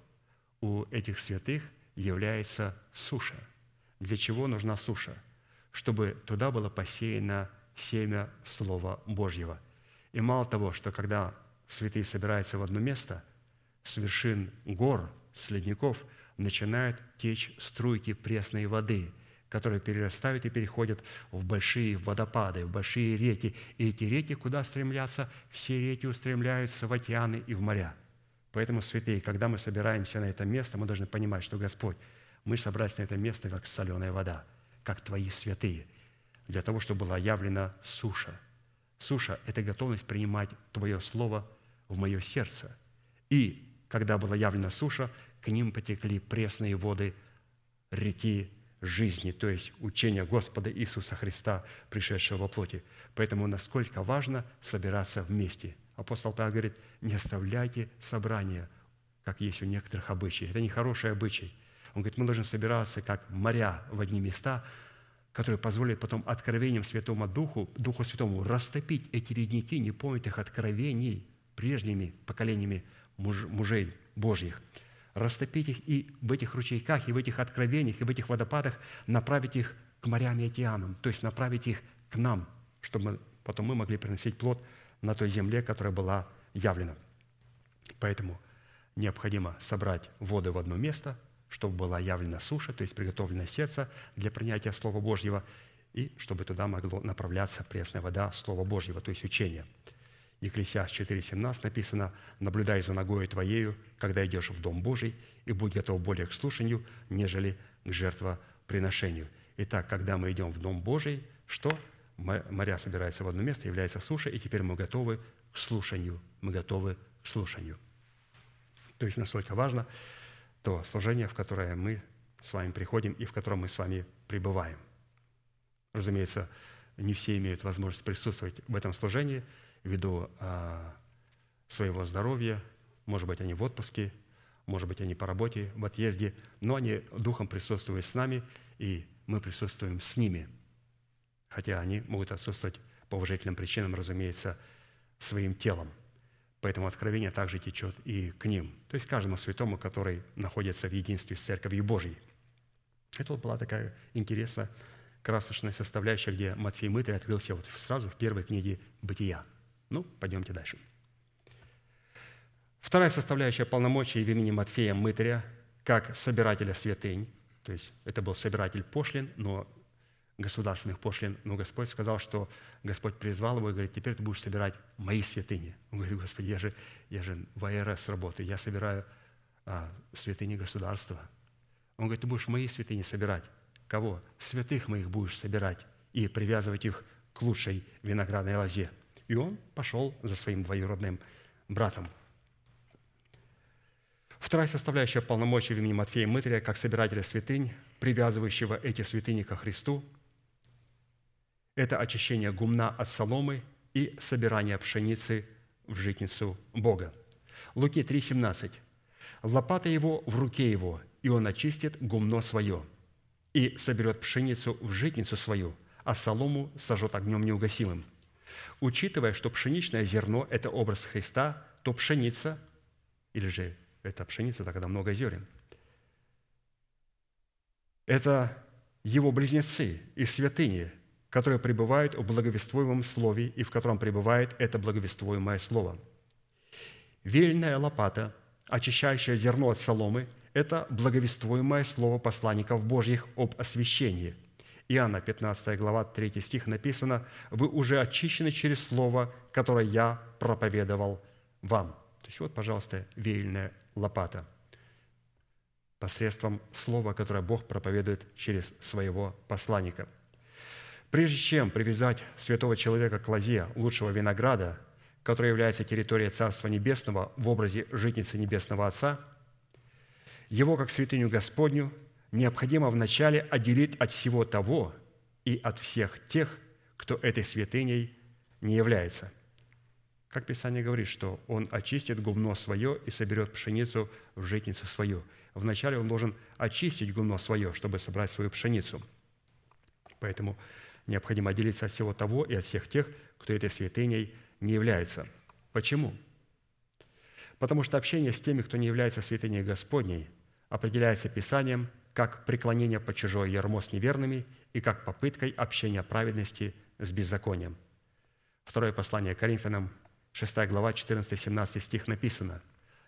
у этих святых является суша. Для чего нужна суша? Чтобы туда было посеяно семя Слова Божьего. И мало того, что когда святые собираются в одно место, с вершин гор, с ледников начинают течь струйки пресной воды, которые перерастают и переходят в большие водопады, в большие реки. И эти реки куда стремлятся? Все реки устремляются в океаны и в моря. Поэтому, святые, когда мы собираемся на это место, мы должны понимать, что Господь, мы собрались на это место, как соленая вода, как Твои святые, для того, чтобы была явлена суша. Суша – это готовность принимать Твое Слово в мое сердце. И когда была явлена суша, к ним потекли пресные воды реки жизни, то есть учения Господа Иисуса Христа, пришедшего во плоти. Поэтому насколько важно собираться вместе. Апостол Павел говорит, не оставляйте собрания, как есть у некоторых обычаев. Это не хороший обычай. Он говорит, мы должны собираться как моря в одни места, которые позволят потом откровением Святому Духу, Духу Святому растопить эти ледники непонятых откровений прежними поколениями муж, мужей Божьих – растопить их и в этих ручейках, и в этих откровениях, и в этих водопадах направить их к морям и океанам, то есть направить их к нам, чтобы потом мы могли приносить плод на той земле, которая была явлена. Поэтому необходимо собрать воды в одно место, чтобы была явлена суша, то есть приготовлено сердце для принятия Слова Божьего, и чтобы туда могло направляться пресная вода Слова Божьего, то есть учение – Екклесиас 4,17 написано, «Наблюдай за ногою твоею, когда идешь в Дом Божий, и будь готов более к слушанию, нежели к жертвоприношению». Итак, когда мы идем в Дом Божий, что? Моря собирается в одно место, является суша, и теперь мы готовы к слушанию. Мы готовы к слушанию. То есть насколько важно то служение, в которое мы с вами приходим и в котором мы с вами пребываем. Разумеется, не все имеют возможность присутствовать в этом служении – ввиду а, своего здоровья, может быть, они в отпуске, может быть, они по работе, в отъезде, но они духом присутствуют с нами, и мы присутствуем с ними, хотя они могут отсутствовать по уважительным причинам, разумеется, своим телом. Поэтому откровение также течет и к ним, то есть каждому святому, который находится в единстве с Церковью Божьей. Это вот была такая интересная, красочная составляющая, где Матфей Мытрий открылся вот сразу в первой книге «Бытия». Ну, пойдемте дальше. Вторая составляющая полномочий в имени Матфея Мытаря, как собирателя святынь, то есть это был собиратель пошлин, но государственных пошлин, но Господь сказал, что Господь призвал его и говорит, теперь ты будешь собирать мои святыни. Он говорит, Господи, я же, я же в АРС работаю, я собираю а, святыни государства. Он говорит, ты будешь мои святыни собирать. Кого? Святых моих будешь собирать и привязывать их к лучшей виноградной лозе – и он пошел за своим двоюродным братом. Вторая составляющая полномочий в имени Матфея Мытрия, как собирателя святынь, привязывающего эти святыни ко Христу, это очищение гумна от соломы и собирание пшеницы в житницу Бога. Луки 3,17. «Лопата его в руке его, и он очистит гумно свое, и соберет пшеницу в житницу свою, а солому сожжет огнем неугасимым». Учитывая, что пшеничное зерно – это образ Христа, то пшеница, или же это пшеница, так когда много зерен, это его близнецы и святыни, которые пребывают в благовествуемом слове и в котором пребывает это благовествуемое слово. Вельная лопата, очищающая зерно от соломы, это благовествуемое слово посланников Божьих об освящении – Иоанна 15 глава 3 стих написано, «Вы уже очищены через слово, которое я проповедовал вам». То есть вот, пожалуйста, веяльная лопата посредством слова, которое Бог проповедует через своего посланника. Прежде чем привязать святого человека к лозе лучшего винограда, который является территорией Царства Небесного в образе житницы Небесного Отца, его, как святыню Господню, необходимо вначале отделить от всего того и от всех тех, кто этой святыней не является. Как Писание говорит, что Он очистит гумно свое и соберет пшеницу в житницу свою. Вначале Он должен очистить гумно свое, чтобы собрать свою пшеницу. Поэтому необходимо отделиться от всего того и от всех тех, кто этой святыней не является. Почему? Потому что общение с теми, кто не является святыней Господней, определяется Писанием как преклонение по чужое ярмо с неверными и как попыткой общения праведности с беззаконием. Второе послание Коринфянам, 6 глава, 14-17 стих написано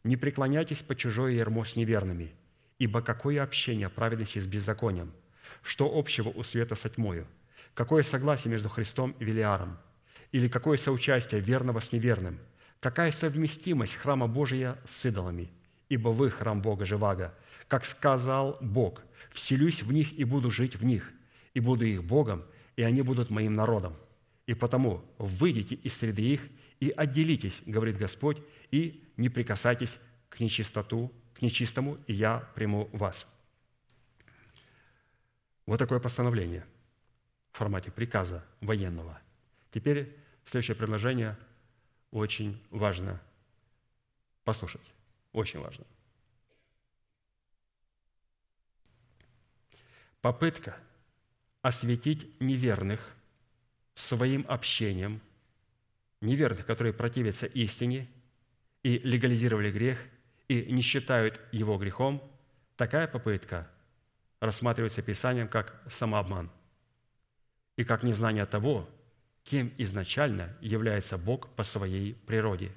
«Не преклоняйтесь по чужое ярмо с неверными, ибо какое общение праведности с беззаконием? Что общего у света со тьмою? Какое согласие между Христом и Велиаром? Или какое соучастие верного с неверным? Какая совместимость храма Божия с идолами? Ибо вы храм Бога Живаго. Как сказал Бог, «Вселюсь в них и буду жить в них, и буду их Богом, и они будут моим народом. И потому выйдите из среды их и отделитесь, говорит Господь, и не прикасайтесь к нечистоту, к нечистому, и я приму вас». Вот такое постановление в формате приказа военного. Теперь следующее предложение очень важно послушать. Очень важно. Попытка осветить неверных своим общением, неверных, которые противятся истине и легализировали грех, и не считают его грехом, такая попытка рассматривается Писанием как самообман и как незнание того, кем изначально является Бог по своей природе.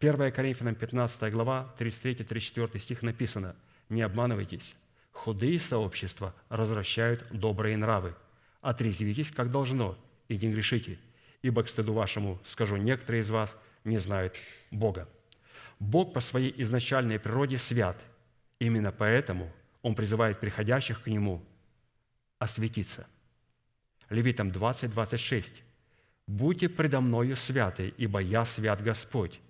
1 Коринфянам 15 глава, 33-34 стих написано «Не обманывайтесь, худые сообщества развращают добрые нравы. Отрезвитесь, как должно, и не грешите, ибо к стыду вашему, скажу, некоторые из вас не знают Бога». Бог по своей изначальной природе свят. Именно поэтому Он призывает приходящих к Нему осветиться – Левитам 20, 26. «Будьте предо мною святы, ибо я свят Господь,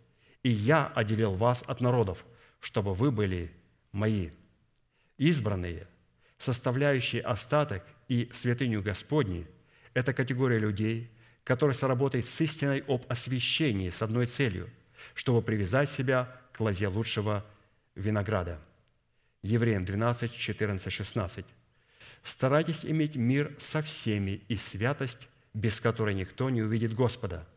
и я отделил вас от народов, чтобы вы были мои». Избранные, составляющие остаток и святыню Господни – это категория людей, которая сработает с истиной об освящении с одной целью, чтобы привязать себя к лозе лучшего винограда. Евреям 12, 14, 16. Старайтесь иметь мир со всеми и святость, без которой никто не увидит Господа.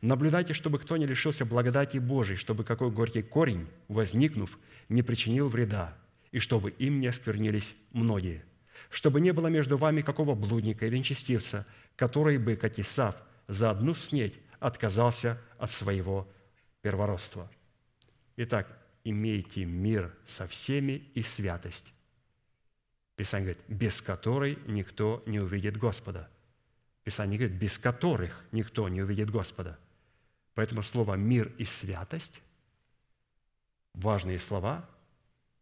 Наблюдайте, чтобы кто не лишился благодати Божией, чтобы какой горький корень, возникнув, не причинил вреда, и чтобы им не осквернились многие. Чтобы не было между вами какого блудника или нечестивца, который бы, как Исав, за одну снеть отказался от своего первородства. Итак, имейте мир со всеми и святость, Писание говорит, без которой никто не увидит Господа. Писание говорит, без которых никто не увидит Господа. Поэтому слово «мир» и «святость» – важные слова.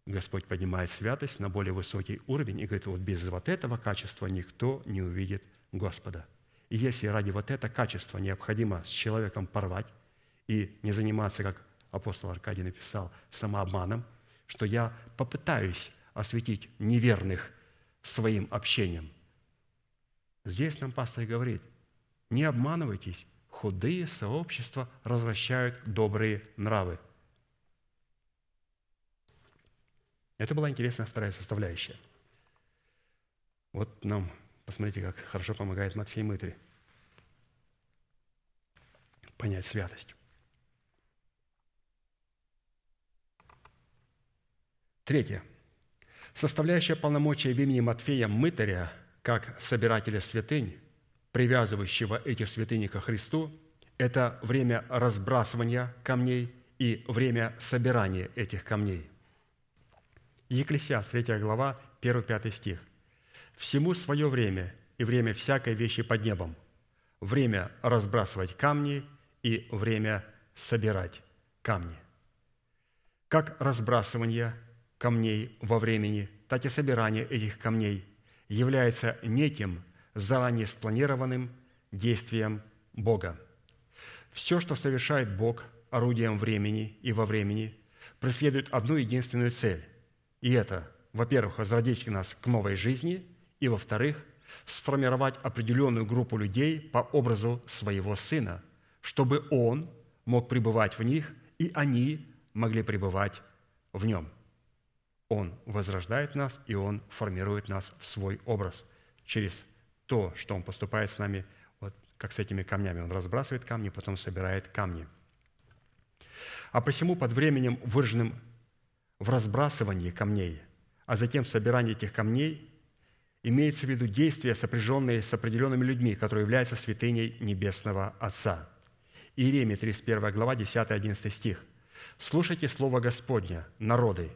Господь поднимает святость на более высокий уровень и говорит, вот без вот этого качества никто не увидит Господа. И если ради вот этого качества необходимо с человеком порвать и не заниматься, как апостол Аркадий написал, самообманом, что я попытаюсь осветить неверных своим общением. Здесь нам пастор говорит, не обманывайтесь, худые сообщества развращают добрые нравы. Это была интересная вторая составляющая. Вот нам, посмотрите, как хорошо помогает Матфей Мытри понять святость. Третье – Составляющая полномочия в имени Матфея Мытаря, как собирателя святынь, привязывающего эти святыни ко Христу, это время разбрасывания камней и время собирания этих камней. Екклесиаст, 3 глава, 1-5 стих. «Всему свое время и время всякой вещи под небом, время разбрасывать камни и время собирать камни». Как разбрасывание – камней во времени, так и собирание этих камней является неким заранее спланированным действием Бога. Все, что совершает Бог орудием времени и во времени, преследует одну единственную цель. И это, во-первых, возродить нас к новой жизни, и, во-вторых, сформировать определенную группу людей по образу своего Сына, чтобы Он мог пребывать в них, и они могли пребывать в нем. Он возрождает нас, и Он формирует нас в свой образ через то, что Он поступает с нами, вот как с этими камнями. Он разбрасывает камни, потом собирает камни. А посему под временем, выраженным в разбрасывании камней, а затем в собирании этих камней, имеется в виду действия, сопряженные с определенными людьми, которые являются святыней Небесного Отца. Иеремия, 31 глава, 10-11 стих. «Слушайте Слово Господня, народы,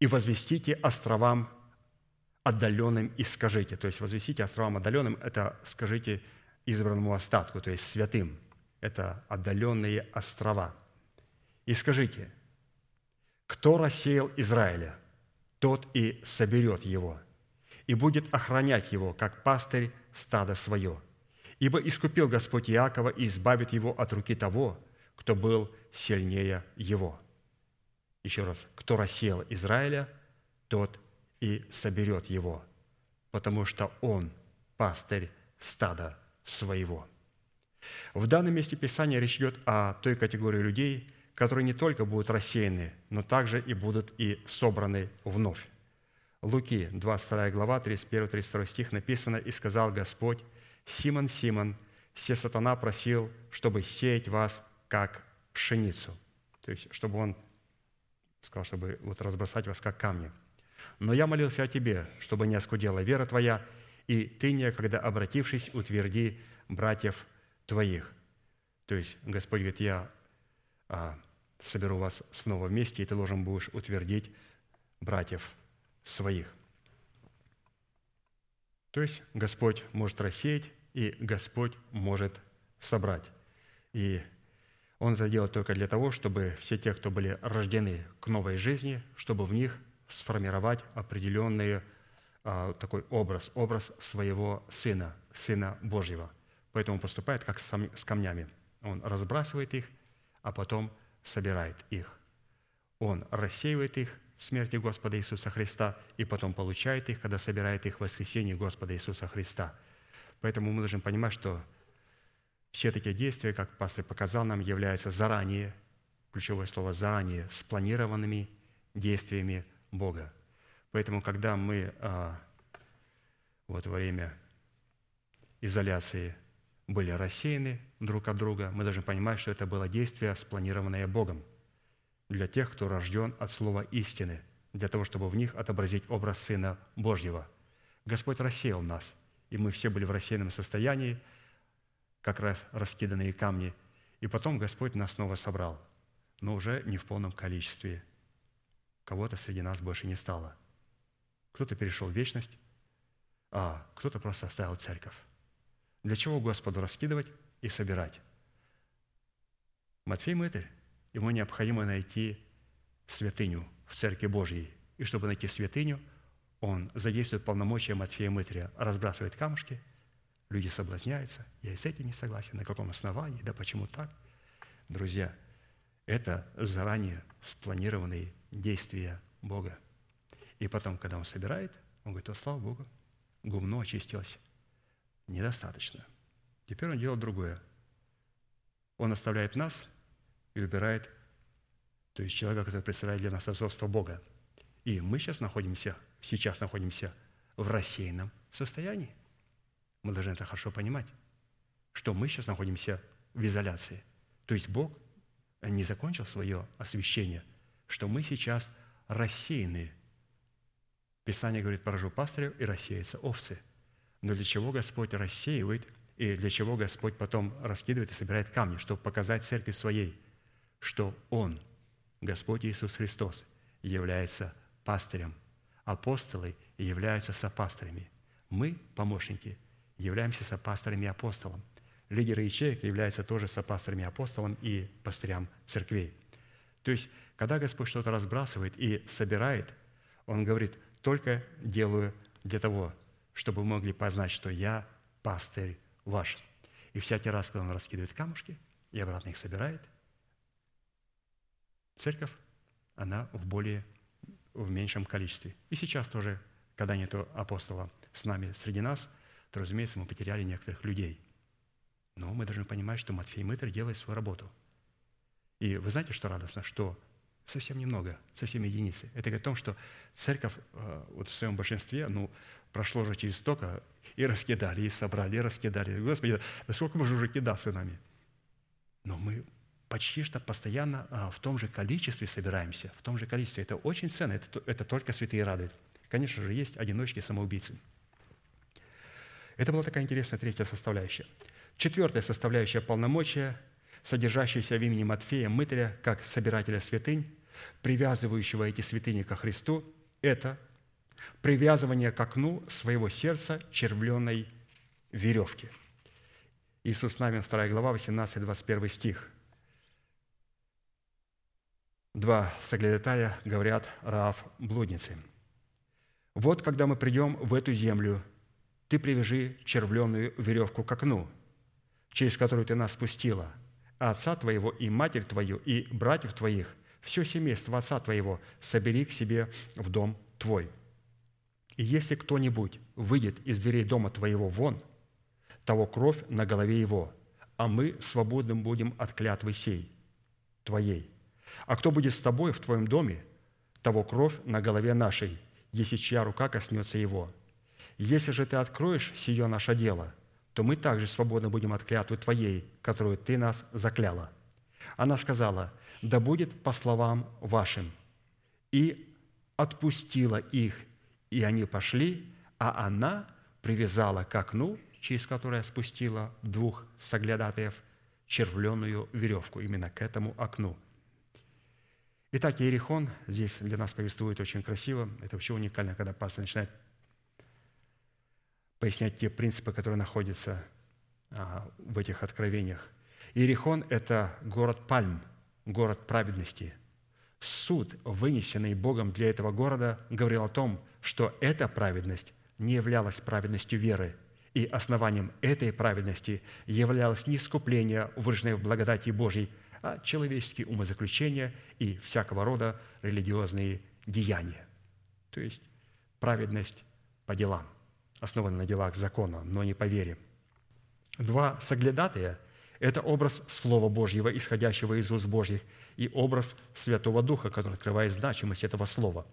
и возвестите островам отдаленным и скажите». То есть возвестите островам отдаленным – это скажите избранному остатку, то есть святым. Это отдаленные острова. И скажите, кто рассеял Израиля, тот и соберет его, и будет охранять его, как пастырь стада свое. Ибо искупил Господь Иакова и избавит его от руки того, кто был сильнее его». Еще раз, кто рассеял Израиля, тот и соберет его, потому что он пастырь стада своего. В данном месте Писания речь идет о той категории людей, которые не только будут рассеяны, но также и будут и собраны вновь. Луки, 22 глава, 31-32 стих написано, «И сказал Господь, Симон, Симон, все сатана просил, чтобы сеять вас, как пшеницу». То есть, чтобы он сказал, чтобы вот разбросать вас, как камни. Но я молился о тебе, чтобы не оскудела вера твоя, и ты, некогда обратившись, утверди братьев твоих. То есть Господь говорит, я соберу вас снова вместе, и ты должен будешь утвердить братьев своих. То есть Господь может рассеять, и Господь может собрать. И он это делает только для того, чтобы все те, кто были рождены к новой жизни, чтобы в них сформировать определенный а, такой образ, образ своего Сына, Сына Божьего. Поэтому поступает как с камнями. Он разбрасывает их, а потом собирает их. Он рассеивает их в смерти Господа Иисуса Христа и потом получает их, когда собирает их в воскресении Господа Иисуса Христа. Поэтому мы должны понимать, что все такие действия, как пастор показал нам, являются заранее, ключевое слово «заранее», спланированными действиями Бога. Поэтому, когда мы а, вот во время изоляции были рассеяны друг от друга, мы должны понимать, что это было действие, спланированное Богом для тех, кто рожден от слова истины, для того, чтобы в них отобразить образ Сына Божьего. Господь рассеял нас, и мы все были в рассеянном состоянии – как раз раскиданные камни. И потом Господь нас снова собрал, но уже не в полном количестве. Кого-то среди нас больше не стало. Кто-то перешел в вечность, а кто-то просто оставил церковь. Для чего Господу раскидывать и собирать? Матфей мытарь, ему необходимо найти святыню в Церкви Божьей. И чтобы найти святыню, он задействует полномочия Матфея мытаря, разбрасывает камушки – Люди соблазняются. Я и с этим не согласен. На каком основании? Да почему так? Друзья, это заранее спланированные действия Бога. И потом, когда Он собирает, Он говорит, о, слава Богу, гумно очистилось. Недостаточно. Теперь Он делает другое. Он оставляет нас и убирает, то есть человека, который представляет для нас отцовство Бога. И мы сейчас находимся, сейчас находимся в рассеянном состоянии – мы должны это хорошо понимать, что мы сейчас находимся в изоляции. То есть Бог не закончил свое освящение, что мы сейчас рассеяны. Писание говорит, поражу пастырю и рассеются овцы. Но для чего Господь рассеивает и для чего Господь потом раскидывает и собирает камни, чтобы показать церкви своей, что Он, Господь Иисус Христос, является пастырем. Апостолы являются сопастырями. Мы – помощники – являемся сопасторами и апостолом. Лидеры ячеек являются тоже сопасторами апостолом и пастырям церквей. То есть, когда Господь что-то разбрасывает и собирает, Он говорит, только делаю для того, чтобы вы могли познать, что я пастырь ваш. И всякий раз, когда Он раскидывает камушки и обратно их собирает, церковь, она в более, в меньшем количестве. И сейчас тоже, когда нету апостола с нами среди нас – то, разумеется, мы потеряли некоторых людей. Но мы должны понимать, что Матфей Мытарь делает свою работу. И вы знаете, что радостно? Что совсем немного, совсем единицы. Это говорит о том, что церковь э, вот в своем большинстве, ну, прошло уже через столько, и раскидали, и собрали, и раскидали. Господи, да сколько можно уже кидаться нами? Но мы почти что постоянно а, в том же количестве собираемся, в том же количестве. Это очень ценно, это, это только святые радуют. Конечно же, есть одиночки самоубийцы. Это была такая интересная третья составляющая. Четвертая составляющая полномочия, содержащаяся в имени Матфея Мытаря, как собирателя святынь, привязывающего эти святыни ко Христу, это привязывание к окну своего сердца червленой веревки. Иисус Навин, 2 глава, 18-21 стих. Два соглядатая говорят Раав блудницы. «Вот когда мы придем в эту землю, ты привяжи червленую веревку к окну, через которую ты нас спустила, а отца твоего и матерь твою и братьев твоих, все семейство отца твоего собери к себе в дом твой. И если кто-нибудь выйдет из дверей дома твоего вон, того кровь на голове его, а мы свободным будем от клятвы сей, твоей. А кто будет с тобой в твоем доме, того кровь на голове нашей, если чья рука коснется его. Если же ты откроешь сие наше дело, то мы также свободно будем от клятвы твоей, которую ты нас закляла». Она сказала, «Да будет по словам вашим». И отпустила их, и они пошли, а она привязала к окну, через которое спустила двух соглядатаев, червленую веревку именно к этому окну. Итак, Иерихон здесь для нас повествует очень красиво. Это вообще уникально, когда пастор начинает пояснять те принципы, которые находятся а, в этих откровениях. Иерихон – это город Пальм, город праведности. Суд, вынесенный Богом для этого города, говорил о том, что эта праведность не являлась праведностью веры, и основанием этой праведности являлось не искупление, выраженное в благодати Божьей, а человеческие умозаключения и всякого рода религиозные деяния. То есть праведность по делам основан на делах закона, но не по вере. Два соглядатая – это образ Слова Божьего, исходящего из уст Божьих, и образ Святого Духа, который открывает значимость этого Слова,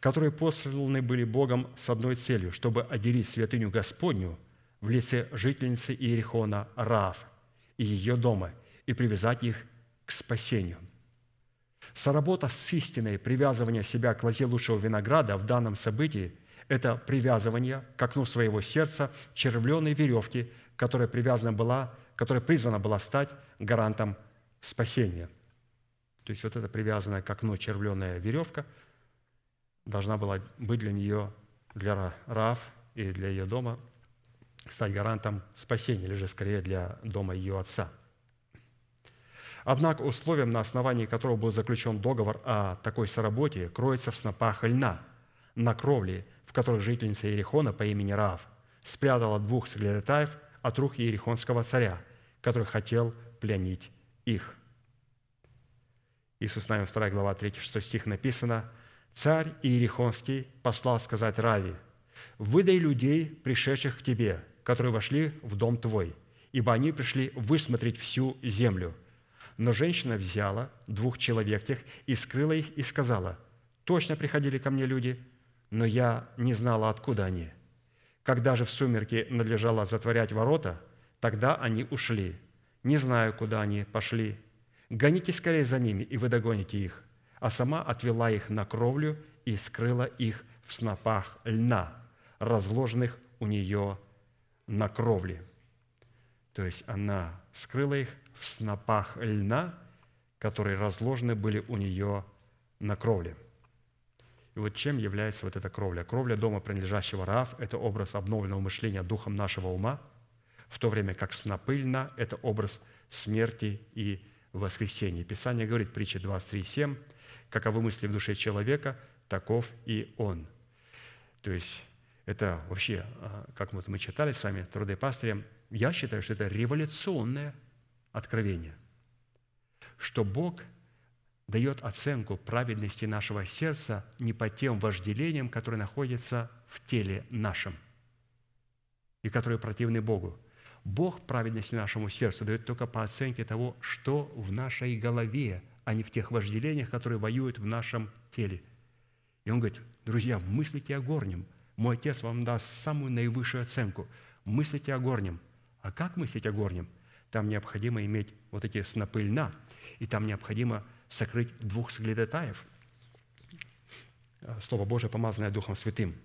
которые посланы были Богом с одной целью, чтобы отделить святыню Господню в лице жительницы Иерихона Раав и ее дома и привязать их к спасению. Соработа с истиной привязывания себя к лозе лучшего винограда в данном событии – это привязывание к окну своего сердца червленой веревки, которая привязана была, которая призвана была стать гарантом спасения. То есть вот эта привязанная к окну червленая веревка должна была быть для нее, для Рав и для ее дома, стать гарантом спасения, или же скорее для дома ее отца. Однако условием, на основании которого был заключен договор о такой соработе, кроется в снопах льна на кровле, в которых жительница Иерихона по имени Раав спрятала двух соглядатаев от рук Иерихонского царя, который хотел пленить их. Иисус нами 2 глава 3-6 стих написано, «Царь Иерихонский послал сказать Раве, «Выдай людей, пришедших к тебе, которые вошли в дом твой, ибо они пришли высмотреть всю землю». Но женщина взяла двух человек тех и скрыла их, и сказала, «Точно приходили ко мне люди, но я не знала, откуда они. Когда же в сумерки надлежало затворять ворота, тогда они ушли. Не знаю, куда они пошли. Гоните скорее за ними, и вы догоните их. А сама отвела их на кровлю и скрыла их в снопах льна, разложенных у нее на кровле. То есть она скрыла их в снопах льна, которые разложены были у нее на кровле. И вот чем является вот эта кровля? Кровля дома, принадлежащего Раав – это образ обновленного мышления духом нашего ума, в то время как снопыльна – это образ смерти и воскресения. Писание говорит, притча 23.7, «Каковы мысли в душе человека, таков и он». То есть это вообще, а, как вот мы читали с вами труды пастыря, я считаю, что это революционное откровение, что Бог – дает оценку праведности нашего сердца не по тем вожделениям, которые находятся в теле нашем и которые противны Богу. Бог праведности нашему сердцу дает только по оценке того, что в нашей голове, а не в тех вожделениях, которые воюют в нашем теле. И он говорит, друзья, мыслите о горнем. Мой Отец вам даст самую наивысшую оценку. Мыслите о горнем. А как мыслить о горнем? Там необходимо иметь вот эти снопы льна, и там необходимо сокрыть двух соглядатаев. Слово Божие, помазанное Духом Святым –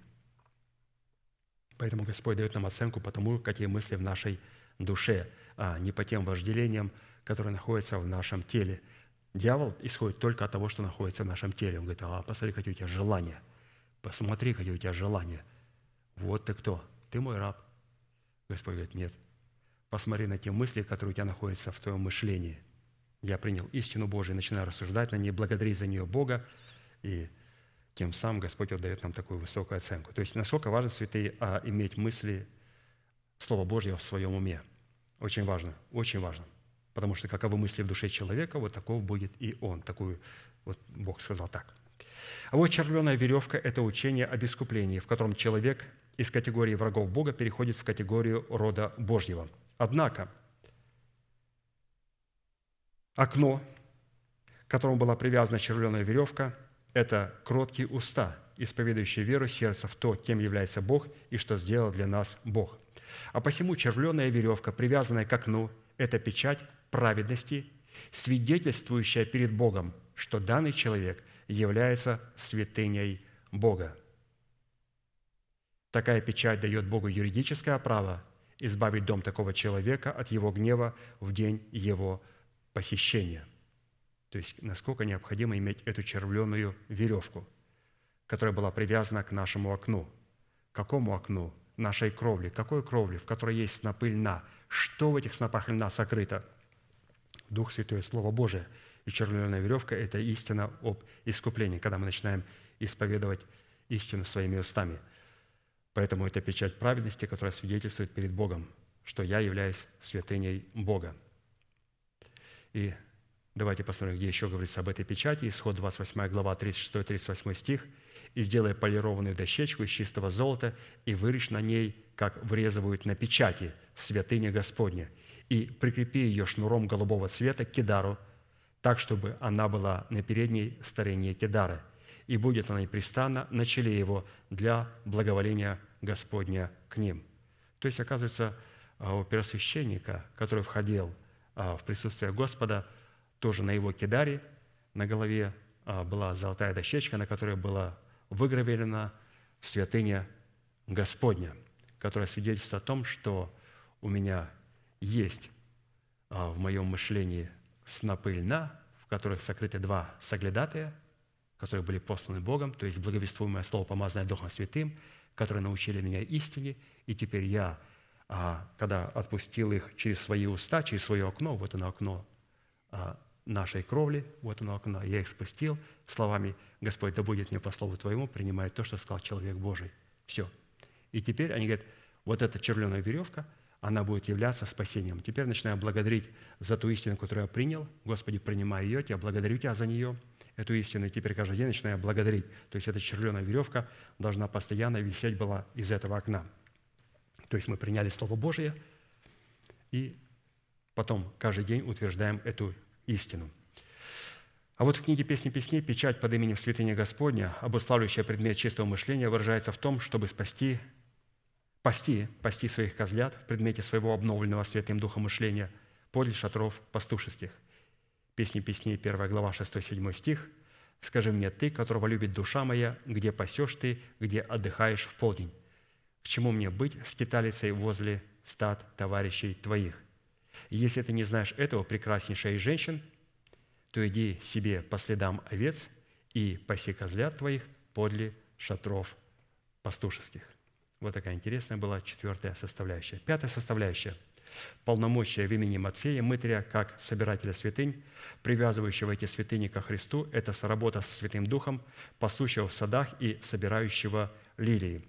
Поэтому Господь дает нам оценку по тому, какие мысли в нашей душе, а не по тем вожделениям, которые находятся в нашем теле. Дьявол исходит только от того, что находится в нашем теле. Он говорит, а посмотри, какие у тебя желания. Посмотри, какие у тебя желания. Вот ты кто? Ты мой раб. Господь говорит, нет. Посмотри на те мысли, которые у тебя находятся в твоем мышлении. Я принял истину Божию, начинаю рассуждать на ней, благодари за нее Бога, и тем самым Господь отдает нам такую высокую оценку. То есть насколько важно, святые, а, иметь мысли Слова Божьего в своем уме. Очень важно, очень важно. Потому что каковы мысли в душе человека, вот таков будет и он. Такую, вот Бог сказал так. А вот червленая веревка – это учение об искуплении, в котором человек из категории врагов Бога переходит в категорию рода Божьего. Однако окно, к которому была привязана червленая веревка – это кроткие уста, исповедующие веру сердца в то, кем является Бог и что сделал для нас Бог. А посему червленая веревка, привязанная к окну, это печать праведности, свидетельствующая перед Богом, что данный человек является святыней Бога. Такая печать дает Богу юридическое право избавить дом такого человека от его гнева в день его посещения – то есть насколько необходимо иметь эту червленую веревку, которая была привязана к нашему окну. какому окну? Нашей кровли. Какой кровли? В которой есть снопы льна. Что в этих снопах льна сокрыто? Дух Святой, Слово Божие. И червленая веревка – это истина об искуплении, когда мы начинаем исповедовать истину своими устами. Поэтому это печать праведности, которая свидетельствует перед Богом, что я являюсь святыней Бога. И Давайте посмотрим, где еще говорится об этой печати. Исход 28 глава, 36-38 стих. «И сделай полированную дощечку из чистого золота, и вырежь на ней, как врезывают на печати, святыня Господня, и прикрепи ее шнуром голубого цвета к кедару, так, чтобы она была на передней стороне кедара, и будет она непрестанно на челе его для благоволения Господня к ним». То есть, оказывается, а, у первосвященника, который входил в присутствие Господа – тоже на его кидаре на голове а, была золотая дощечка, на которой была выгравирована святыня Господня, которая свидетельствует о том, что у меня есть а, в моем мышлении снопы льна, в которых сокрыты два соглядатая, которые были посланы Богом, то есть благовествуемое слово, помазанное Духом Святым, которые научили меня истине, и теперь я, а, когда отпустил их через свои уста, через свое окно, вот оно окно, нашей кровли, вот оно окно, я их спустил словами «Господь, да будет мне по слову Твоему принимает то, что сказал человек Божий». Все. И теперь они говорят, вот эта червленая веревка, она будет являться спасением. Теперь начинаю благодарить за ту истину, которую я принял. Господи, принимай ее, я благодарю Тебя за нее, эту истину. И теперь каждый день начинаю благодарить. То есть эта червленая веревка должна постоянно висеть была из этого окна. То есть мы приняли Слово Божие, и потом каждый день утверждаем эту истину. А вот в книге «Песни песней» печать под именем Святыня Господня, обуславливающая предмет чистого мышления, выражается в том, чтобы спасти, пасти, пасти своих козлят в предмете своего обновленного Святым Духом мышления подле шатров пастушеских. Песни песней, 1 глава, 6-7 стих. «Скажи мне, ты, которого любит душа моя, где пасешь ты, где отдыхаешь в полдень? К чему мне быть скиталицей возле стад товарищей твоих? если ты не знаешь этого, прекраснейшая из женщин, то иди себе по следам овец и паси козлят твоих подле шатров пастушеских. Вот такая интересная была четвертая составляющая. Пятая составляющая – полномочия в имени Матфея, мытаря, как собирателя святынь, привязывающего эти святыни ко Христу – это соработа со Святым Духом, пасущего в садах и собирающего лилии.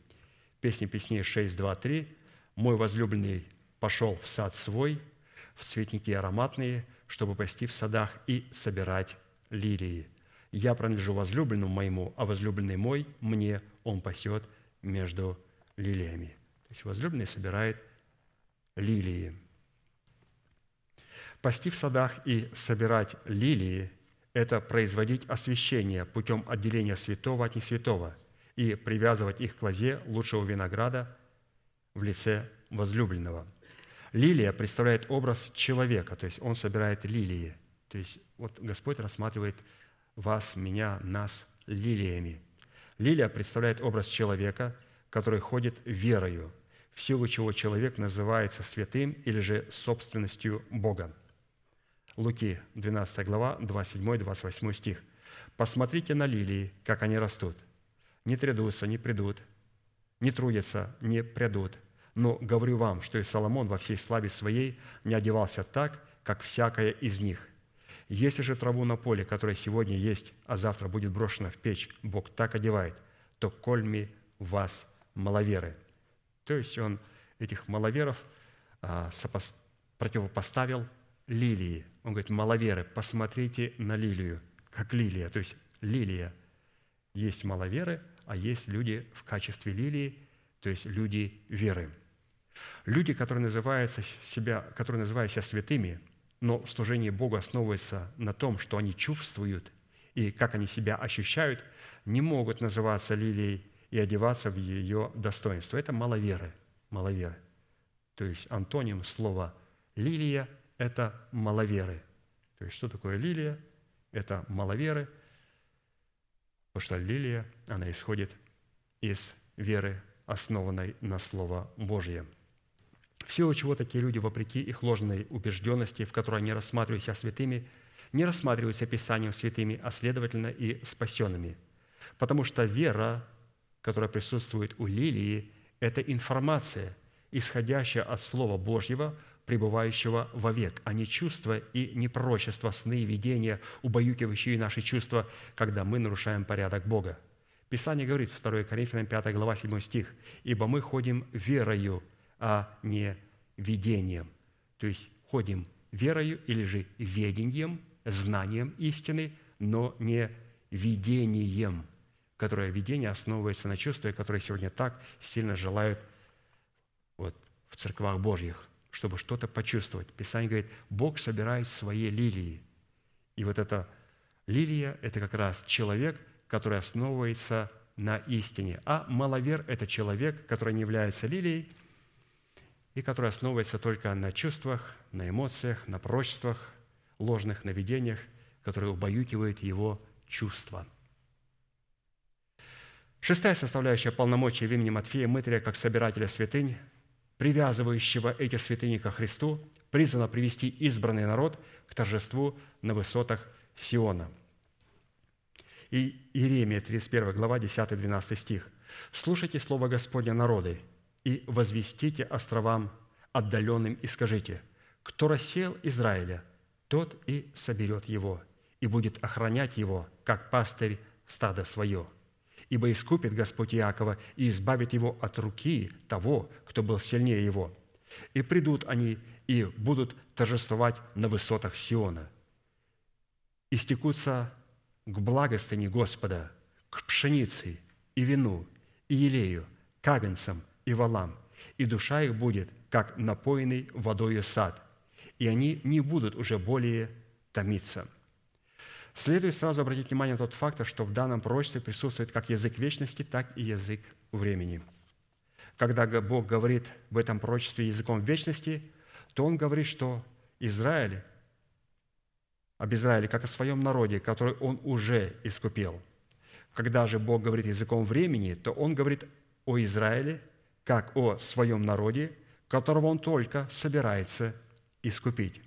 Песни песней 6, 2, 3. «Мой возлюбленный пошел в сад свой, в цветники ароматные, чтобы пасти в садах и собирать лилии. Я принадлежу возлюбленному моему, а возлюбленный мой мне, он пасет между лилиями». То есть возлюбленный собирает лилии. Пасти в садах и собирать лилии – это производить освящение путем отделения святого от несвятого и привязывать их к лозе лучшего винограда в лице возлюбленного. Лилия представляет образ человека, то есть он собирает лилии. То есть вот Господь рассматривает вас, меня, нас лилиями. Лилия представляет образ человека, который ходит верою, в силу чего человек называется святым или же собственностью Бога. Луки, 12 глава, 27-28 стих. «Посмотрите на лилии, как они растут. Не трядутся, не придут, не трудятся, не прядут. Но говорю вам, что и Соломон во всей славе своей не одевался так, как всякая из них. Если же траву на поле, которая сегодня есть, а завтра будет брошена в печь, Бог так одевает, то кольми вас маловеры». То есть он этих маловеров а, противопоставил лилии. Он говорит, маловеры, посмотрите на лилию, как лилия. То есть лилия. Есть маловеры, а есть люди в качестве лилии, то есть люди веры. Люди, которые называют себя, которые называют себя святыми, но в служении Богу основывается на том, что они чувствуют и как они себя ощущают, не могут называться лилией и одеваться в ее достоинство. Это маловеры. Маловеры. То есть антоним слова «лилия» это маловеры. То есть что такое лилия? Это маловеры, потому что лилия, она исходит из веры, основанной на Слово Божье. В силу чего такие люди, вопреки их ложной убежденности, в которой они рассматривают себя святыми, не рассматриваются Писанием святыми, а следовательно и спасенными. Потому что вера, которая присутствует у лилии, это информация, исходящая от Слова Божьего, пребывающего вовек, а не чувства и не пророчества, сны и видения, убаюкивающие наши чувства, когда мы нарушаем порядок Бога. Писание говорит, 2 Коринфянам 5 глава 7 стих, «Ибо мы ходим верою, а не видением». То есть ходим верою или же ведением, знанием истины, но не видением, которое видение основывается на чувстве, которое сегодня так сильно желают вот, в церквах Божьих чтобы что-то почувствовать. Писание говорит, Бог собирает свои лилии. И вот эта лилия – это как раз человек, который основывается на истине. А маловер – это человек, который не является лилией, и который основывается только на чувствах, на эмоциях, на пророчествах, ложных наведениях, которые убаюкивают его чувства. Шестая составляющая полномочия в имени Матфея Мытаря как собирателя святынь привязывающего эти святыни ко Христу, призвано привести избранный народ к торжеству на высотах Сиона. И Иеремия, 31 глава, 10-12 стих. «Слушайте слово Господня, народы, и возвестите островам отдаленным и скажите, кто рассеял Израиля, тот и соберет его, и будет охранять его, как пастырь стада свое» ибо искупит Господь Иакова и избавит его от руки того, кто был сильнее его. И придут они и будут торжествовать на высотах Сиона. И стекутся к благостыне Господа, к пшенице и вину, и елею, к агнцам и валам, и душа их будет, как напоенный водою сад, и они не будут уже более томиться – Следует сразу обратить внимание на тот факт, что в данном пророчестве присутствует как язык вечности, так и язык времени. Когда Бог говорит в этом пророчестве языком вечности, то Он говорит, что Израиль, об Израиле, как о своем народе, который Он уже искупил. Когда же Бог говорит языком времени, то Он говорит о Израиле, как о своем народе, которого Он только собирается искупить.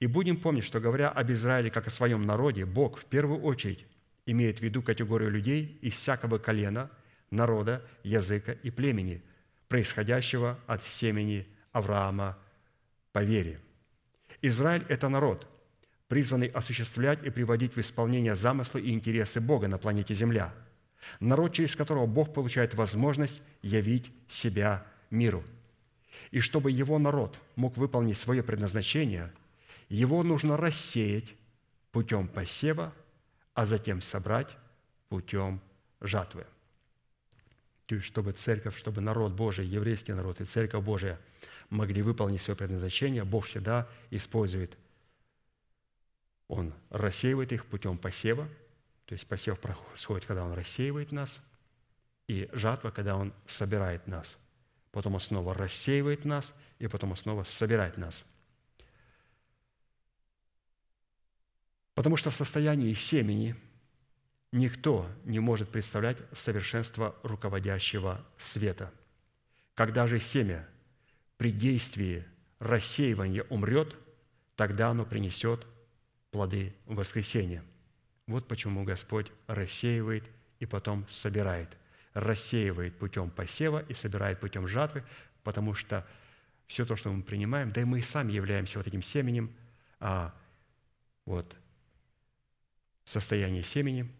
И будем помнить, что говоря об Израиле как о своем народе, Бог в первую очередь имеет в виду категорию людей из всякого колена, народа, языка и племени, происходящего от семени Авраама по вере. Израиль – это народ, призванный осуществлять и приводить в исполнение замыслы и интересы Бога на планете Земля. Народ, через которого Бог получает возможность явить себя миру. И чтобы его народ мог выполнить свое предназначение – его нужно рассеять путем посева, а затем собрать путем жатвы. То есть, чтобы церковь, чтобы народ Божий, еврейский народ и церковь Божия могли выполнить свое предназначение, Бог всегда использует. Он рассеивает их путем посева, то есть посев происходит, когда Он рассеивает нас, и жатва, когда Он собирает нас. Потом Он снова рассеивает нас, и потом Он снова собирает нас. Потому что в состоянии семени – Никто не может представлять совершенство руководящего света. Когда же семя при действии рассеивания умрет, тогда оно принесет плоды воскресения. Вот почему Господь рассеивает и потом собирает. Рассеивает путем посева и собирает путем жатвы, потому что все то, что мы принимаем, да и мы сами являемся вот этим семенем, а вот состояние семени –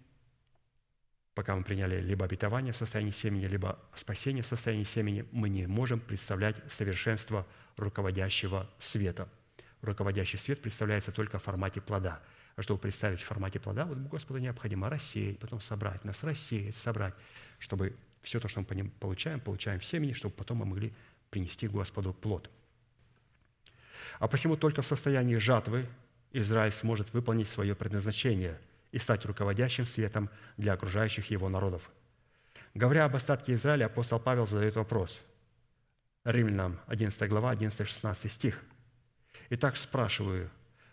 пока мы приняли либо обетование в состоянии семени, либо спасение в состоянии семени, мы не можем представлять совершенство руководящего света. Руководящий свет представляется только в формате плода. А чтобы представить в формате плода, вот Господу необходимо рассеять, потом собрать нас, рассеять, собрать, чтобы все то, что мы получаем, получаем в семени, чтобы потом мы могли принести Господу плод. А посему только в состоянии жатвы Израиль сможет выполнить свое предназначение – и стать руководящим светом для окружающих его народов. Говоря об остатке Израиля, апостол Павел задает вопрос. Римлянам 11 глава, 11-16 стих. «Итак, спрашиваю,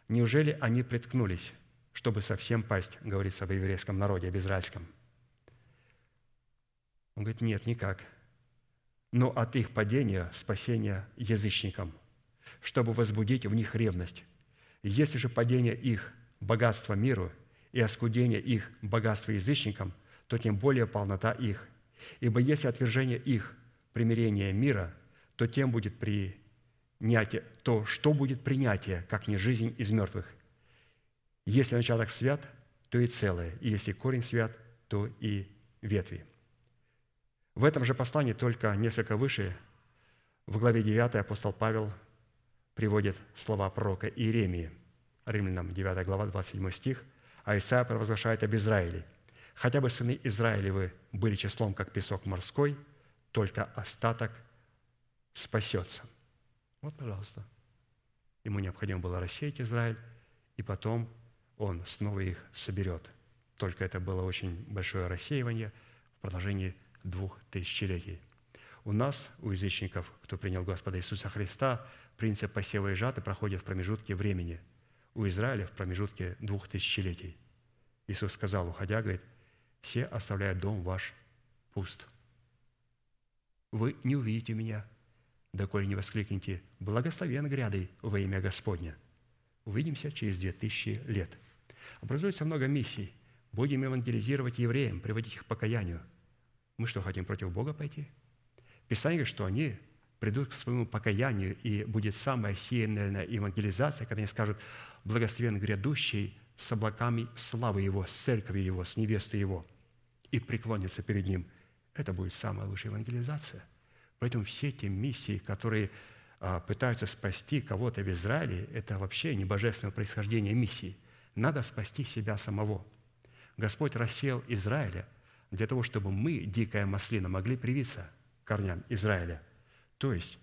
неужели они приткнулись, чтобы совсем пасть, говорится об еврейском народе, об израильском?» Он говорит, нет, никак. Но от их падения спасение язычникам, чтобы возбудить в них ревность. Если же падение их – богатство миру – и оскудение их богатства язычникам, то тем более полнота их. Ибо если отвержение их примирение мира, то тем будет принятие, то что будет принятие, как не жизнь из мертвых? Если начаток свят, то и целое, и если корень свят, то и ветви. В этом же послании, только несколько выше, в главе 9 апостол Павел приводит слова пророка Иеремии, Римлянам 9 глава, 27 стих – а Исаия провозглашает об Израиле. «Хотя бы сыны Израилевы были числом, как песок морской, только остаток спасется». Вот, пожалуйста. Ему необходимо было рассеять Израиль, и потом он снова их соберет. Только это было очень большое рассеивание в продолжении двух тысячелетий. У нас, у язычников, кто принял Господа Иисуса Христа, принцип посева и жаты проходит в промежутке времени – у Израиля в промежутке двух тысячелетий. Иисус сказал, уходя, говорит, «Все оставляют дом ваш пуст. Вы не увидите меня, доколе не воскликнете, благословен грядой во имя Господня». Увидимся через две тысячи лет. Образуется много миссий. Будем евангелизировать евреям, приводить их к покаянию. Мы что, хотим против Бога пойти? Писание говорит, что они придут к своему покаянию, и будет самая сильная евангелизация, когда они скажут, благословен грядущий с облаками славы Его, с церковью Его, с невестой Его, и преклонится перед Ним. Это будет самая лучшая евангелизация. Поэтому все те миссии, которые а, пытаются спасти кого-то в Израиле, это вообще не божественного происхождения миссии. Надо спасти себя самого. Господь рассеял Израиля для того, чтобы мы, дикая маслина, могли привиться корням Израиля. То есть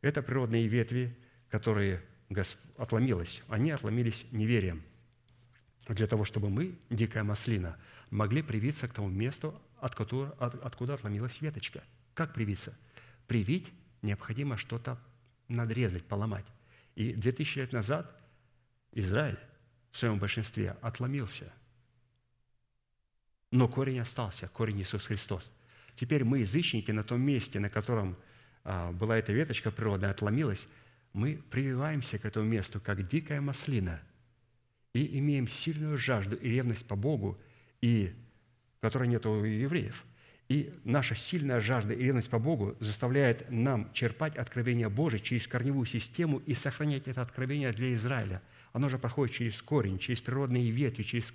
это природные ветви, которые отломилось. Они отломились неверием. Для того, чтобы мы, дикая маслина, могли привиться к тому месту, откуда, откуда отломилась веточка. Как привиться? Привить необходимо что-то надрезать, поломать. И 2000 лет назад Израиль в своем большинстве отломился. Но корень остался, корень Иисус Христос. Теперь мы, язычники, на том месте, на котором а, была эта веточка природная, отломилась – мы прививаемся к этому месту, как дикая маслина, и имеем сильную жажду и ревность по Богу, и, которой нет у евреев. И наша сильная жажда и ревность по Богу заставляет нам черпать откровение Божие через корневую систему и сохранять это откровение для Израиля. Оно же проходит через корень, через природные ветви, через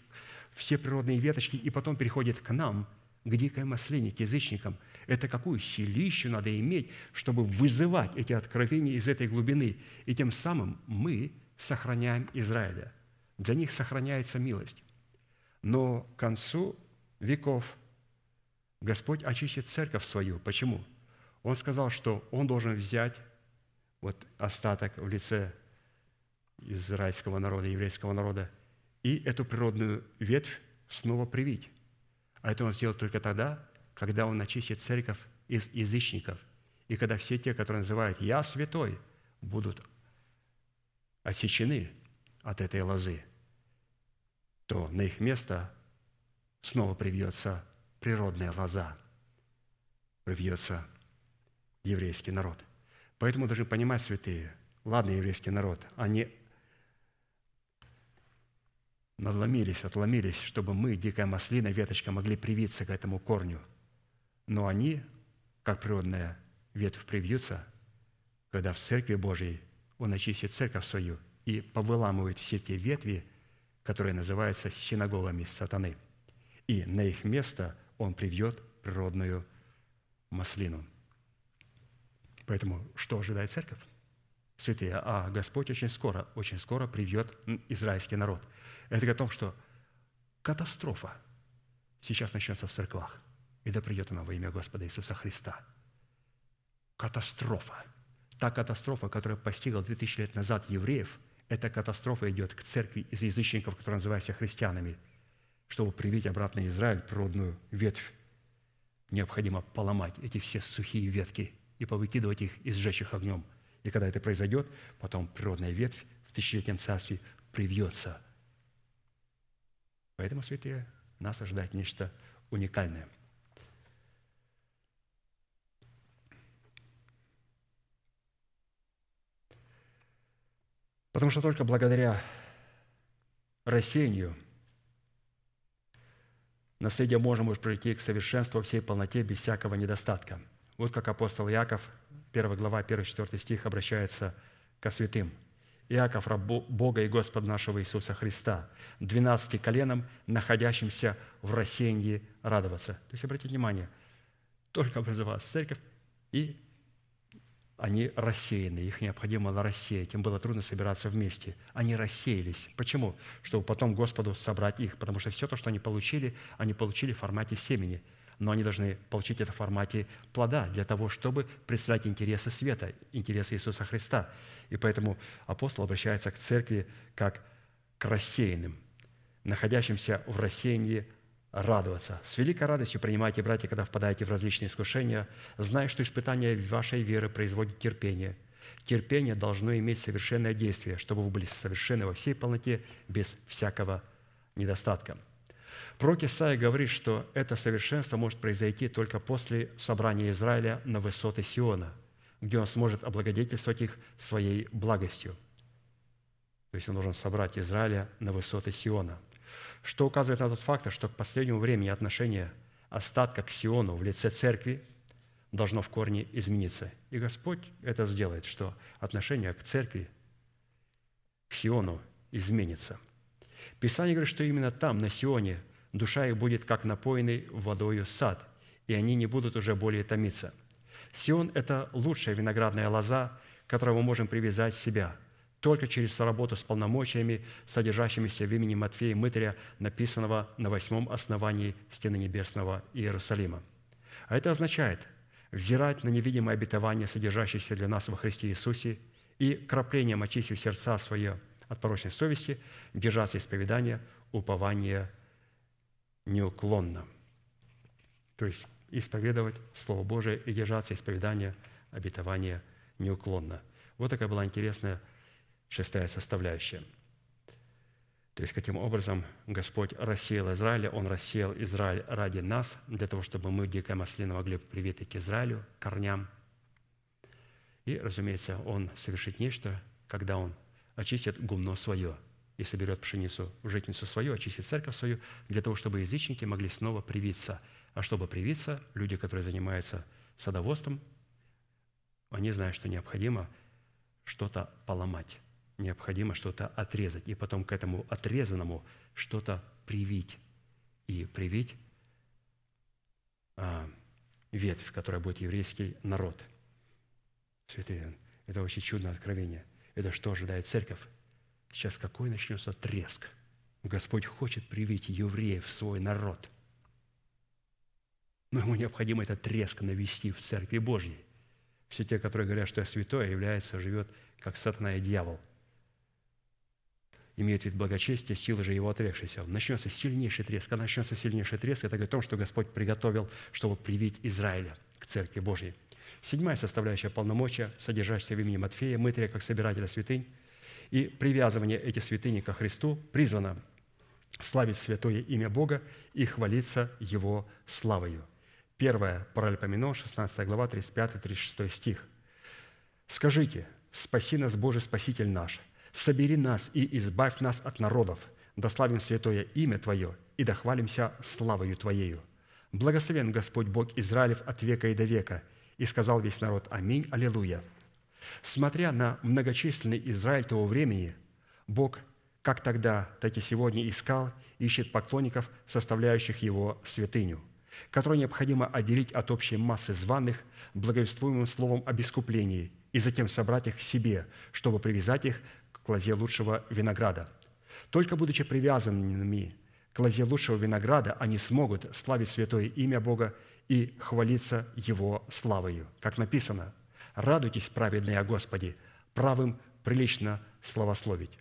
все природные веточки, и потом переходит к нам, к дикой маслине, к язычникам – это какую силищу надо иметь, чтобы вызывать эти откровения из этой глубины. И тем самым мы сохраняем Израиля. Для них сохраняется милость. Но к концу веков Господь очистит церковь свою. Почему? Он сказал, что Он должен взять вот остаток в лице израильского народа, еврейского народа, и эту природную ветвь снова привить. А это он сделает только тогда, когда он очистит церковь из язычников, и когда все те, которые называют «Я святой», будут отсечены от этой лозы, то на их место снова привьется природная лоза, привьется еврейский народ. Поэтому должны понимать, святые, ладно, еврейский народ, они надломились, отломились, чтобы мы, дикая маслина, веточка, могли привиться к этому корню. Но они, как природная ветвь, привьются, когда в Церкви Божьей Он очистит церковь свою и повыламывает все те ветви, которые называются синагогами сатаны. И на их место Он привьет природную маслину. Поэтому что ожидает церковь? Святые, а Господь очень скоро, очень скоро привьет израильский народ – это о том, что катастрофа сейчас начнется в церквах. И да придет она во имя Господа Иисуса Христа. Катастрофа. Та катастрофа, которая постигла 2000 лет назад евреев, эта катастрофа идет к церкви из язычников, которые называются христианами. Чтобы привить обратно Израиль, природную ветвь, необходимо поломать эти все сухие ветки и повыкидывать их и сжечь их огнем. И когда это произойдет, потом природная ветвь в тысячелетнем царстве привьется – Поэтому, святые, нас ожидает нечто уникальное. Потому что только благодаря рассеянию наследие можно может прийти к совершенству всей полноте без всякого недостатка. Вот как апостол Яков, 1 глава, 1-4 стих, обращается ко святым – Иаков, раб Бога и Господа нашего Иисуса Христа, двенадцати коленам, находящимся в рассеянии, радоваться. То есть, обратите внимание, только образовалась церковь, и они рассеяны, их необходимо рассеять. Им было трудно собираться вместе. Они рассеялись. Почему? Чтобы потом Господу собрать их. Потому что все то, что они получили, они получили в формате семени – но они должны получить это в формате плода для того, чтобы представлять интересы света, интересы Иисуса Христа. И поэтому апостол обращается к церкви как к рассеянным, находящимся в рассеянии радоваться. С великой радостью принимайте, братья, когда впадаете в различные искушения, зная, что испытание вашей веры производит терпение. Терпение должно иметь совершенное действие, чтобы вы были совершенны во всей полноте, без всякого недостатка – Пророк Исаия говорит, что это совершенство может произойти только после собрания Израиля на высоты Сиона, где он сможет облагодетельствовать их своей благостью. То есть он должен собрать Израиля на высоты Сиона. Что указывает на тот факт, что к последнему времени отношение остатка к Сиону в лице церкви должно в корне измениться. И Господь это сделает, что отношение к церкви, к Сиону изменится. Писание говорит, что именно там, на Сионе, душа их будет как напоенный водою сад, и они не будут уже более томиться. Сион – это лучшая виноградная лоза, которую мы можем привязать себя только через работу с полномочиями, содержащимися в имени Матфея Мытаря, написанного на восьмом основании стены небесного Иерусалима. А это означает взирать на невидимое обетование, содержащееся для нас во Христе Иисусе, и краплением очистив сердца свое от порочной совести, держаться исповедания, упования неуклонно. То есть исповедовать Слово Божие и держаться исповедания, обетования неуклонно. Вот такая была интересная шестая составляющая. То есть, каким образом Господь рассеял Израиля, Он рассеял Израиль ради нас, для того, чтобы мы, дикая маслина, могли привиты к Израилю, корням. И, разумеется, Он совершит нечто, когда Он очистит гумно свое – и соберет пшеницу в житницу свою, очистит церковь свою, для того, чтобы язычники могли снова привиться. А чтобы привиться, люди, которые занимаются садоводством, они знают, что необходимо что-то поломать, необходимо что-то отрезать, и потом к этому отрезанному что-то привить. И привить а, ветвь, которая будет еврейский народ. Святые, это очень чудное откровение. Это что ожидает церковь? Сейчас какой начнется треск? Господь хочет привить евреев в свой народ. Но ему необходимо этот треск навести в Церкви Божьей. Все те, которые говорят, что я святой, а является, живет как сатана и дьявол. Имеют вид благочестия, силы же его отрекшейся. Начнется сильнейший треск. Когда начнется сильнейший треск, это говорит о том, что Господь приготовил, чтобы привить Израиля к Церкви Божьей. Седьмая составляющая полномочия, содержащаяся в имени Матфея, мытрия как собирателя святынь, и привязывание этих святыней ко Христу призвано славить святое имя Бога и хвалиться Его славою. Первое, Паралипоменон, 16 глава, 35-36 стих. «Скажите, спаси нас, Боже, Спаситель наш, собери нас и избавь нас от народов, дославим святое имя Твое и дохвалимся славою Твоею. Благословен Господь Бог Израилев от века и до века». И сказал весь народ «Аминь, Аллилуйя». Смотря на многочисленный Израиль того времени, Бог как тогда, так и сегодня искал, ищет поклонников, составляющих его святыню, которую необходимо отделить от общей массы званых благовествуемым словом об искуплении и затем собрать их к себе, чтобы привязать их к лозе лучшего винограда. Только будучи привязанными к лозе лучшего винограда, они смогут славить святое имя Бога и хвалиться Его славою. Как написано, «Радуйтесь, праведные о Господе, правым прилично славословить».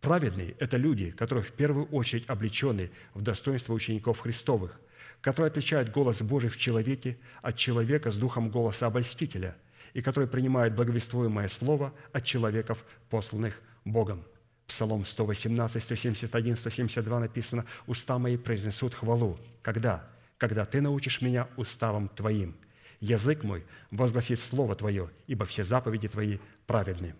Праведные – это люди, которые в первую очередь облечены в достоинство учеников Христовых, которые отличают голос Божий в человеке от человека с духом голоса обольстителя и которые принимают благовествуемое слово от человеков, посланных Богом. Псалом 118, 171, 172 написано «Уста мои произнесут хвалу». Когда? Когда ты научишь меня уставам твоим. Язык мой возгласит слово твое, ибо все заповеди твои праведны.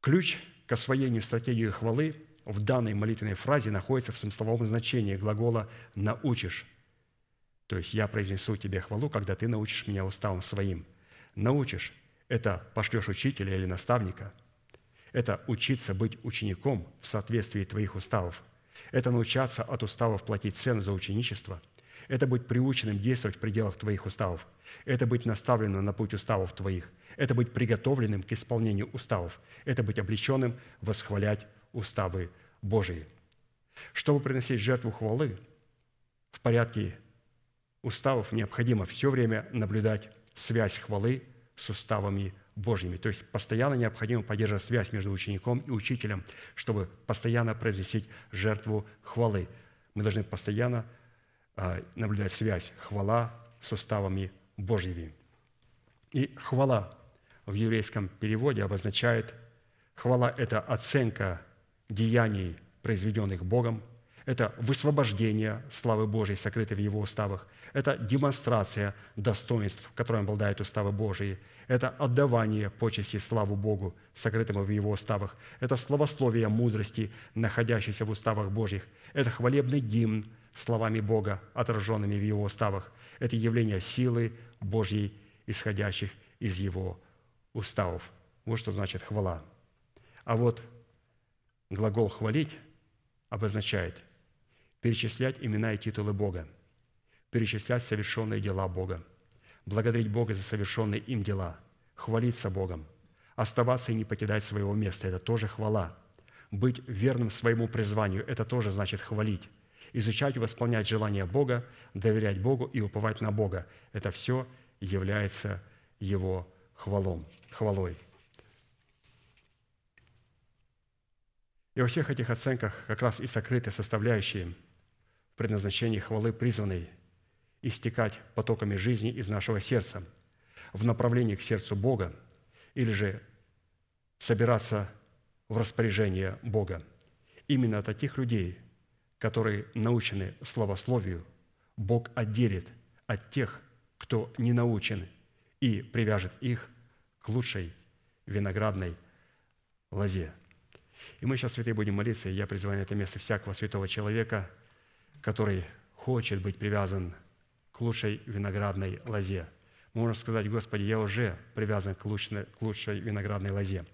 Ключ к освоению стратегии хвалы в данной молитвенной фразе находится в смысловом значении глагола «научишь». То есть «я произнесу тебе хвалу, когда ты научишь меня уставам своим». «Научишь» – это пошлешь учителя или наставника – это учиться быть учеником в соответствии твоих уставов. Это научаться от уставов платить цену за ученичество. Это быть приученным действовать в пределах твоих уставов. Это быть наставленным на путь уставов твоих. Это быть приготовленным к исполнению уставов. Это быть облеченным восхвалять уставы Божии. Чтобы приносить жертву хвалы, в порядке уставов необходимо все время наблюдать связь хвалы с уставами Божьими. То есть постоянно необходимо поддерживать связь между учеником и учителем, чтобы постоянно произносить жертву хвалы. Мы должны постоянно а, наблюдать связь хвала с уставами Божьими. И хвала в еврейском переводе обозначает, хвала – это оценка деяний, произведенных Богом, это высвобождение славы Божьей, сокрытой в Его уставах – это демонстрация достоинств, которым обладают уставы Божии. Это отдавание почести славу Богу, сокрытому в Его уставах. Это словословие мудрости, находящейся в уставах Божьих. Это хвалебный гимн словами Бога, отраженными в Его уставах. Это явление силы Божьей, исходящих из Его уставов. Вот что значит хвала. А вот глагол «хвалить» обозначает перечислять имена и титулы Бога – перечислять совершенные дела Бога, благодарить Бога за совершенные им дела, хвалиться Богом, оставаться и не покидать своего места – это тоже хвала. Быть верным своему призванию – это тоже значит хвалить. Изучать и восполнять желания Бога, доверять Богу и уповать на Бога – это все является Его хвалом, хвалой. И во всех этих оценках как раз и сокрыты составляющие предназначения хвалы, призванной истекать потоками жизни из нашего сердца в направлении к сердцу Бога или же собираться в распоряжение Бога. Именно от таких людей, которые научены словословию, Бог отделит от тех, кто не научен, и привяжет их к лучшей виноградной лозе. И мы сейчас, святые, будем молиться, и я призываю на это место всякого святого человека, который хочет быть привязан к лучшей виноградной лозе. Можно сказать, Господи, я уже привязан к лучшей, к лучшей виноградной лозе.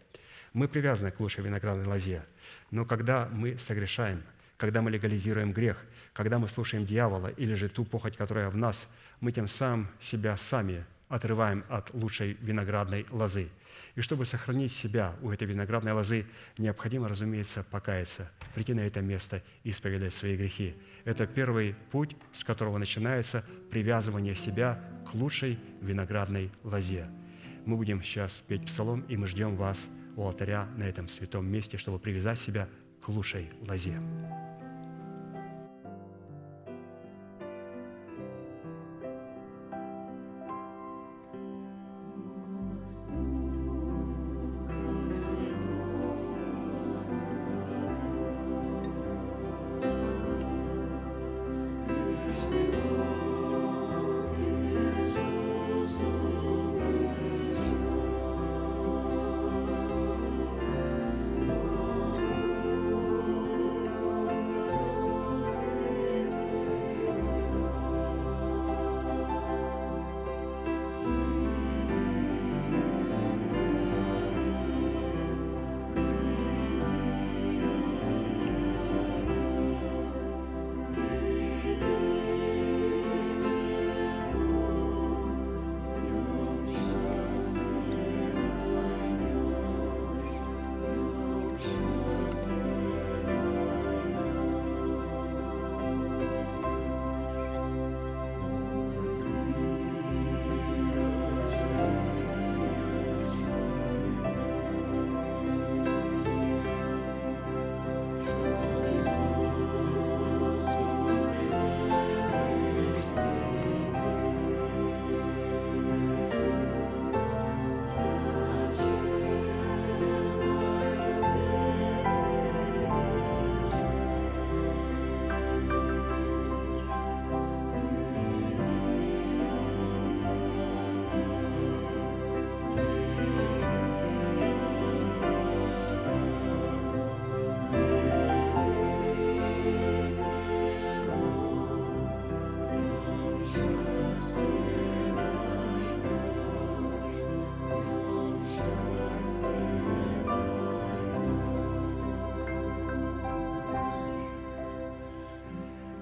Мы привязаны к лучшей виноградной лозе. Но когда мы согрешаем, когда мы легализируем грех, когда мы слушаем дьявола или же ту похоть, которая в нас, мы тем самым себя сами отрываем от лучшей виноградной лозы. И чтобы сохранить себя у этой виноградной лозы, необходимо, разумеется, покаяться, прийти на это место и исповедать свои грехи. Это первый путь, с которого начинается привязывание себя к лучшей виноградной лозе. Мы будем сейчас петь псалом, и мы ждем вас у алтаря на этом святом месте, чтобы привязать себя к лучшей лозе.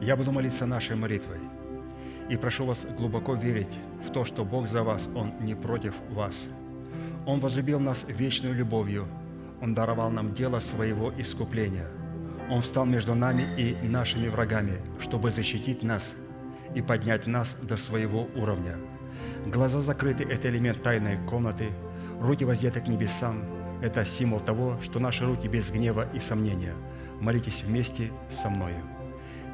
Я буду молиться нашей молитвой. И прошу вас глубоко верить в то, что Бог за вас, Он не против вас. Он возлюбил нас вечной любовью. Он даровал нам дело своего искупления. Он встал между нами и нашими врагами, чтобы защитить нас и поднять нас до своего уровня. Глаза закрыты – это элемент тайной комнаты. Руки воздеты к небесам – это символ того, что наши руки без гнева и сомнения. Молитесь вместе со мною.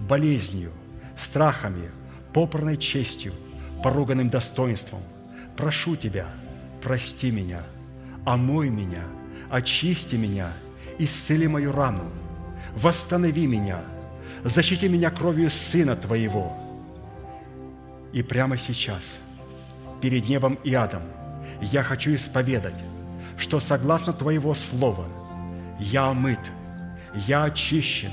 болезнью, страхами, попорной честью, поруганным достоинством. Прошу Тебя, прости меня, омой меня, очисти меня, исцели мою рану, восстанови меня, защити меня кровью Сына Твоего. И прямо сейчас, перед небом и адом, я хочу исповедать, что согласно Твоего Слова я омыт, я очищен,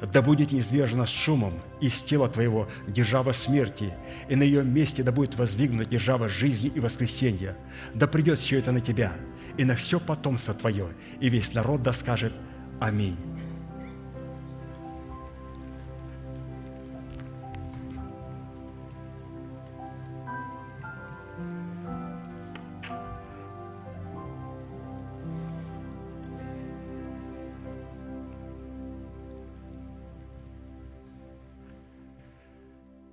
да будет низвержена с шумом из тела твоего держава смерти, и на ее месте да будет воздвигнута держава жизни и воскресения. Да придет все это на тебя и на все потомство твое, и весь народ да скажет Аминь.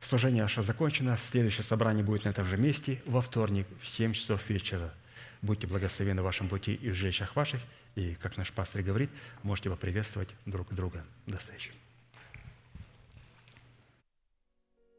Служение наше закончено. Следующее собрание будет на этом же месте во вторник в 7 часов вечера. Будьте благословены в вашем пути и в жилищах ваших. И, как наш пастор говорит, можете поприветствовать друг друга. До встречи.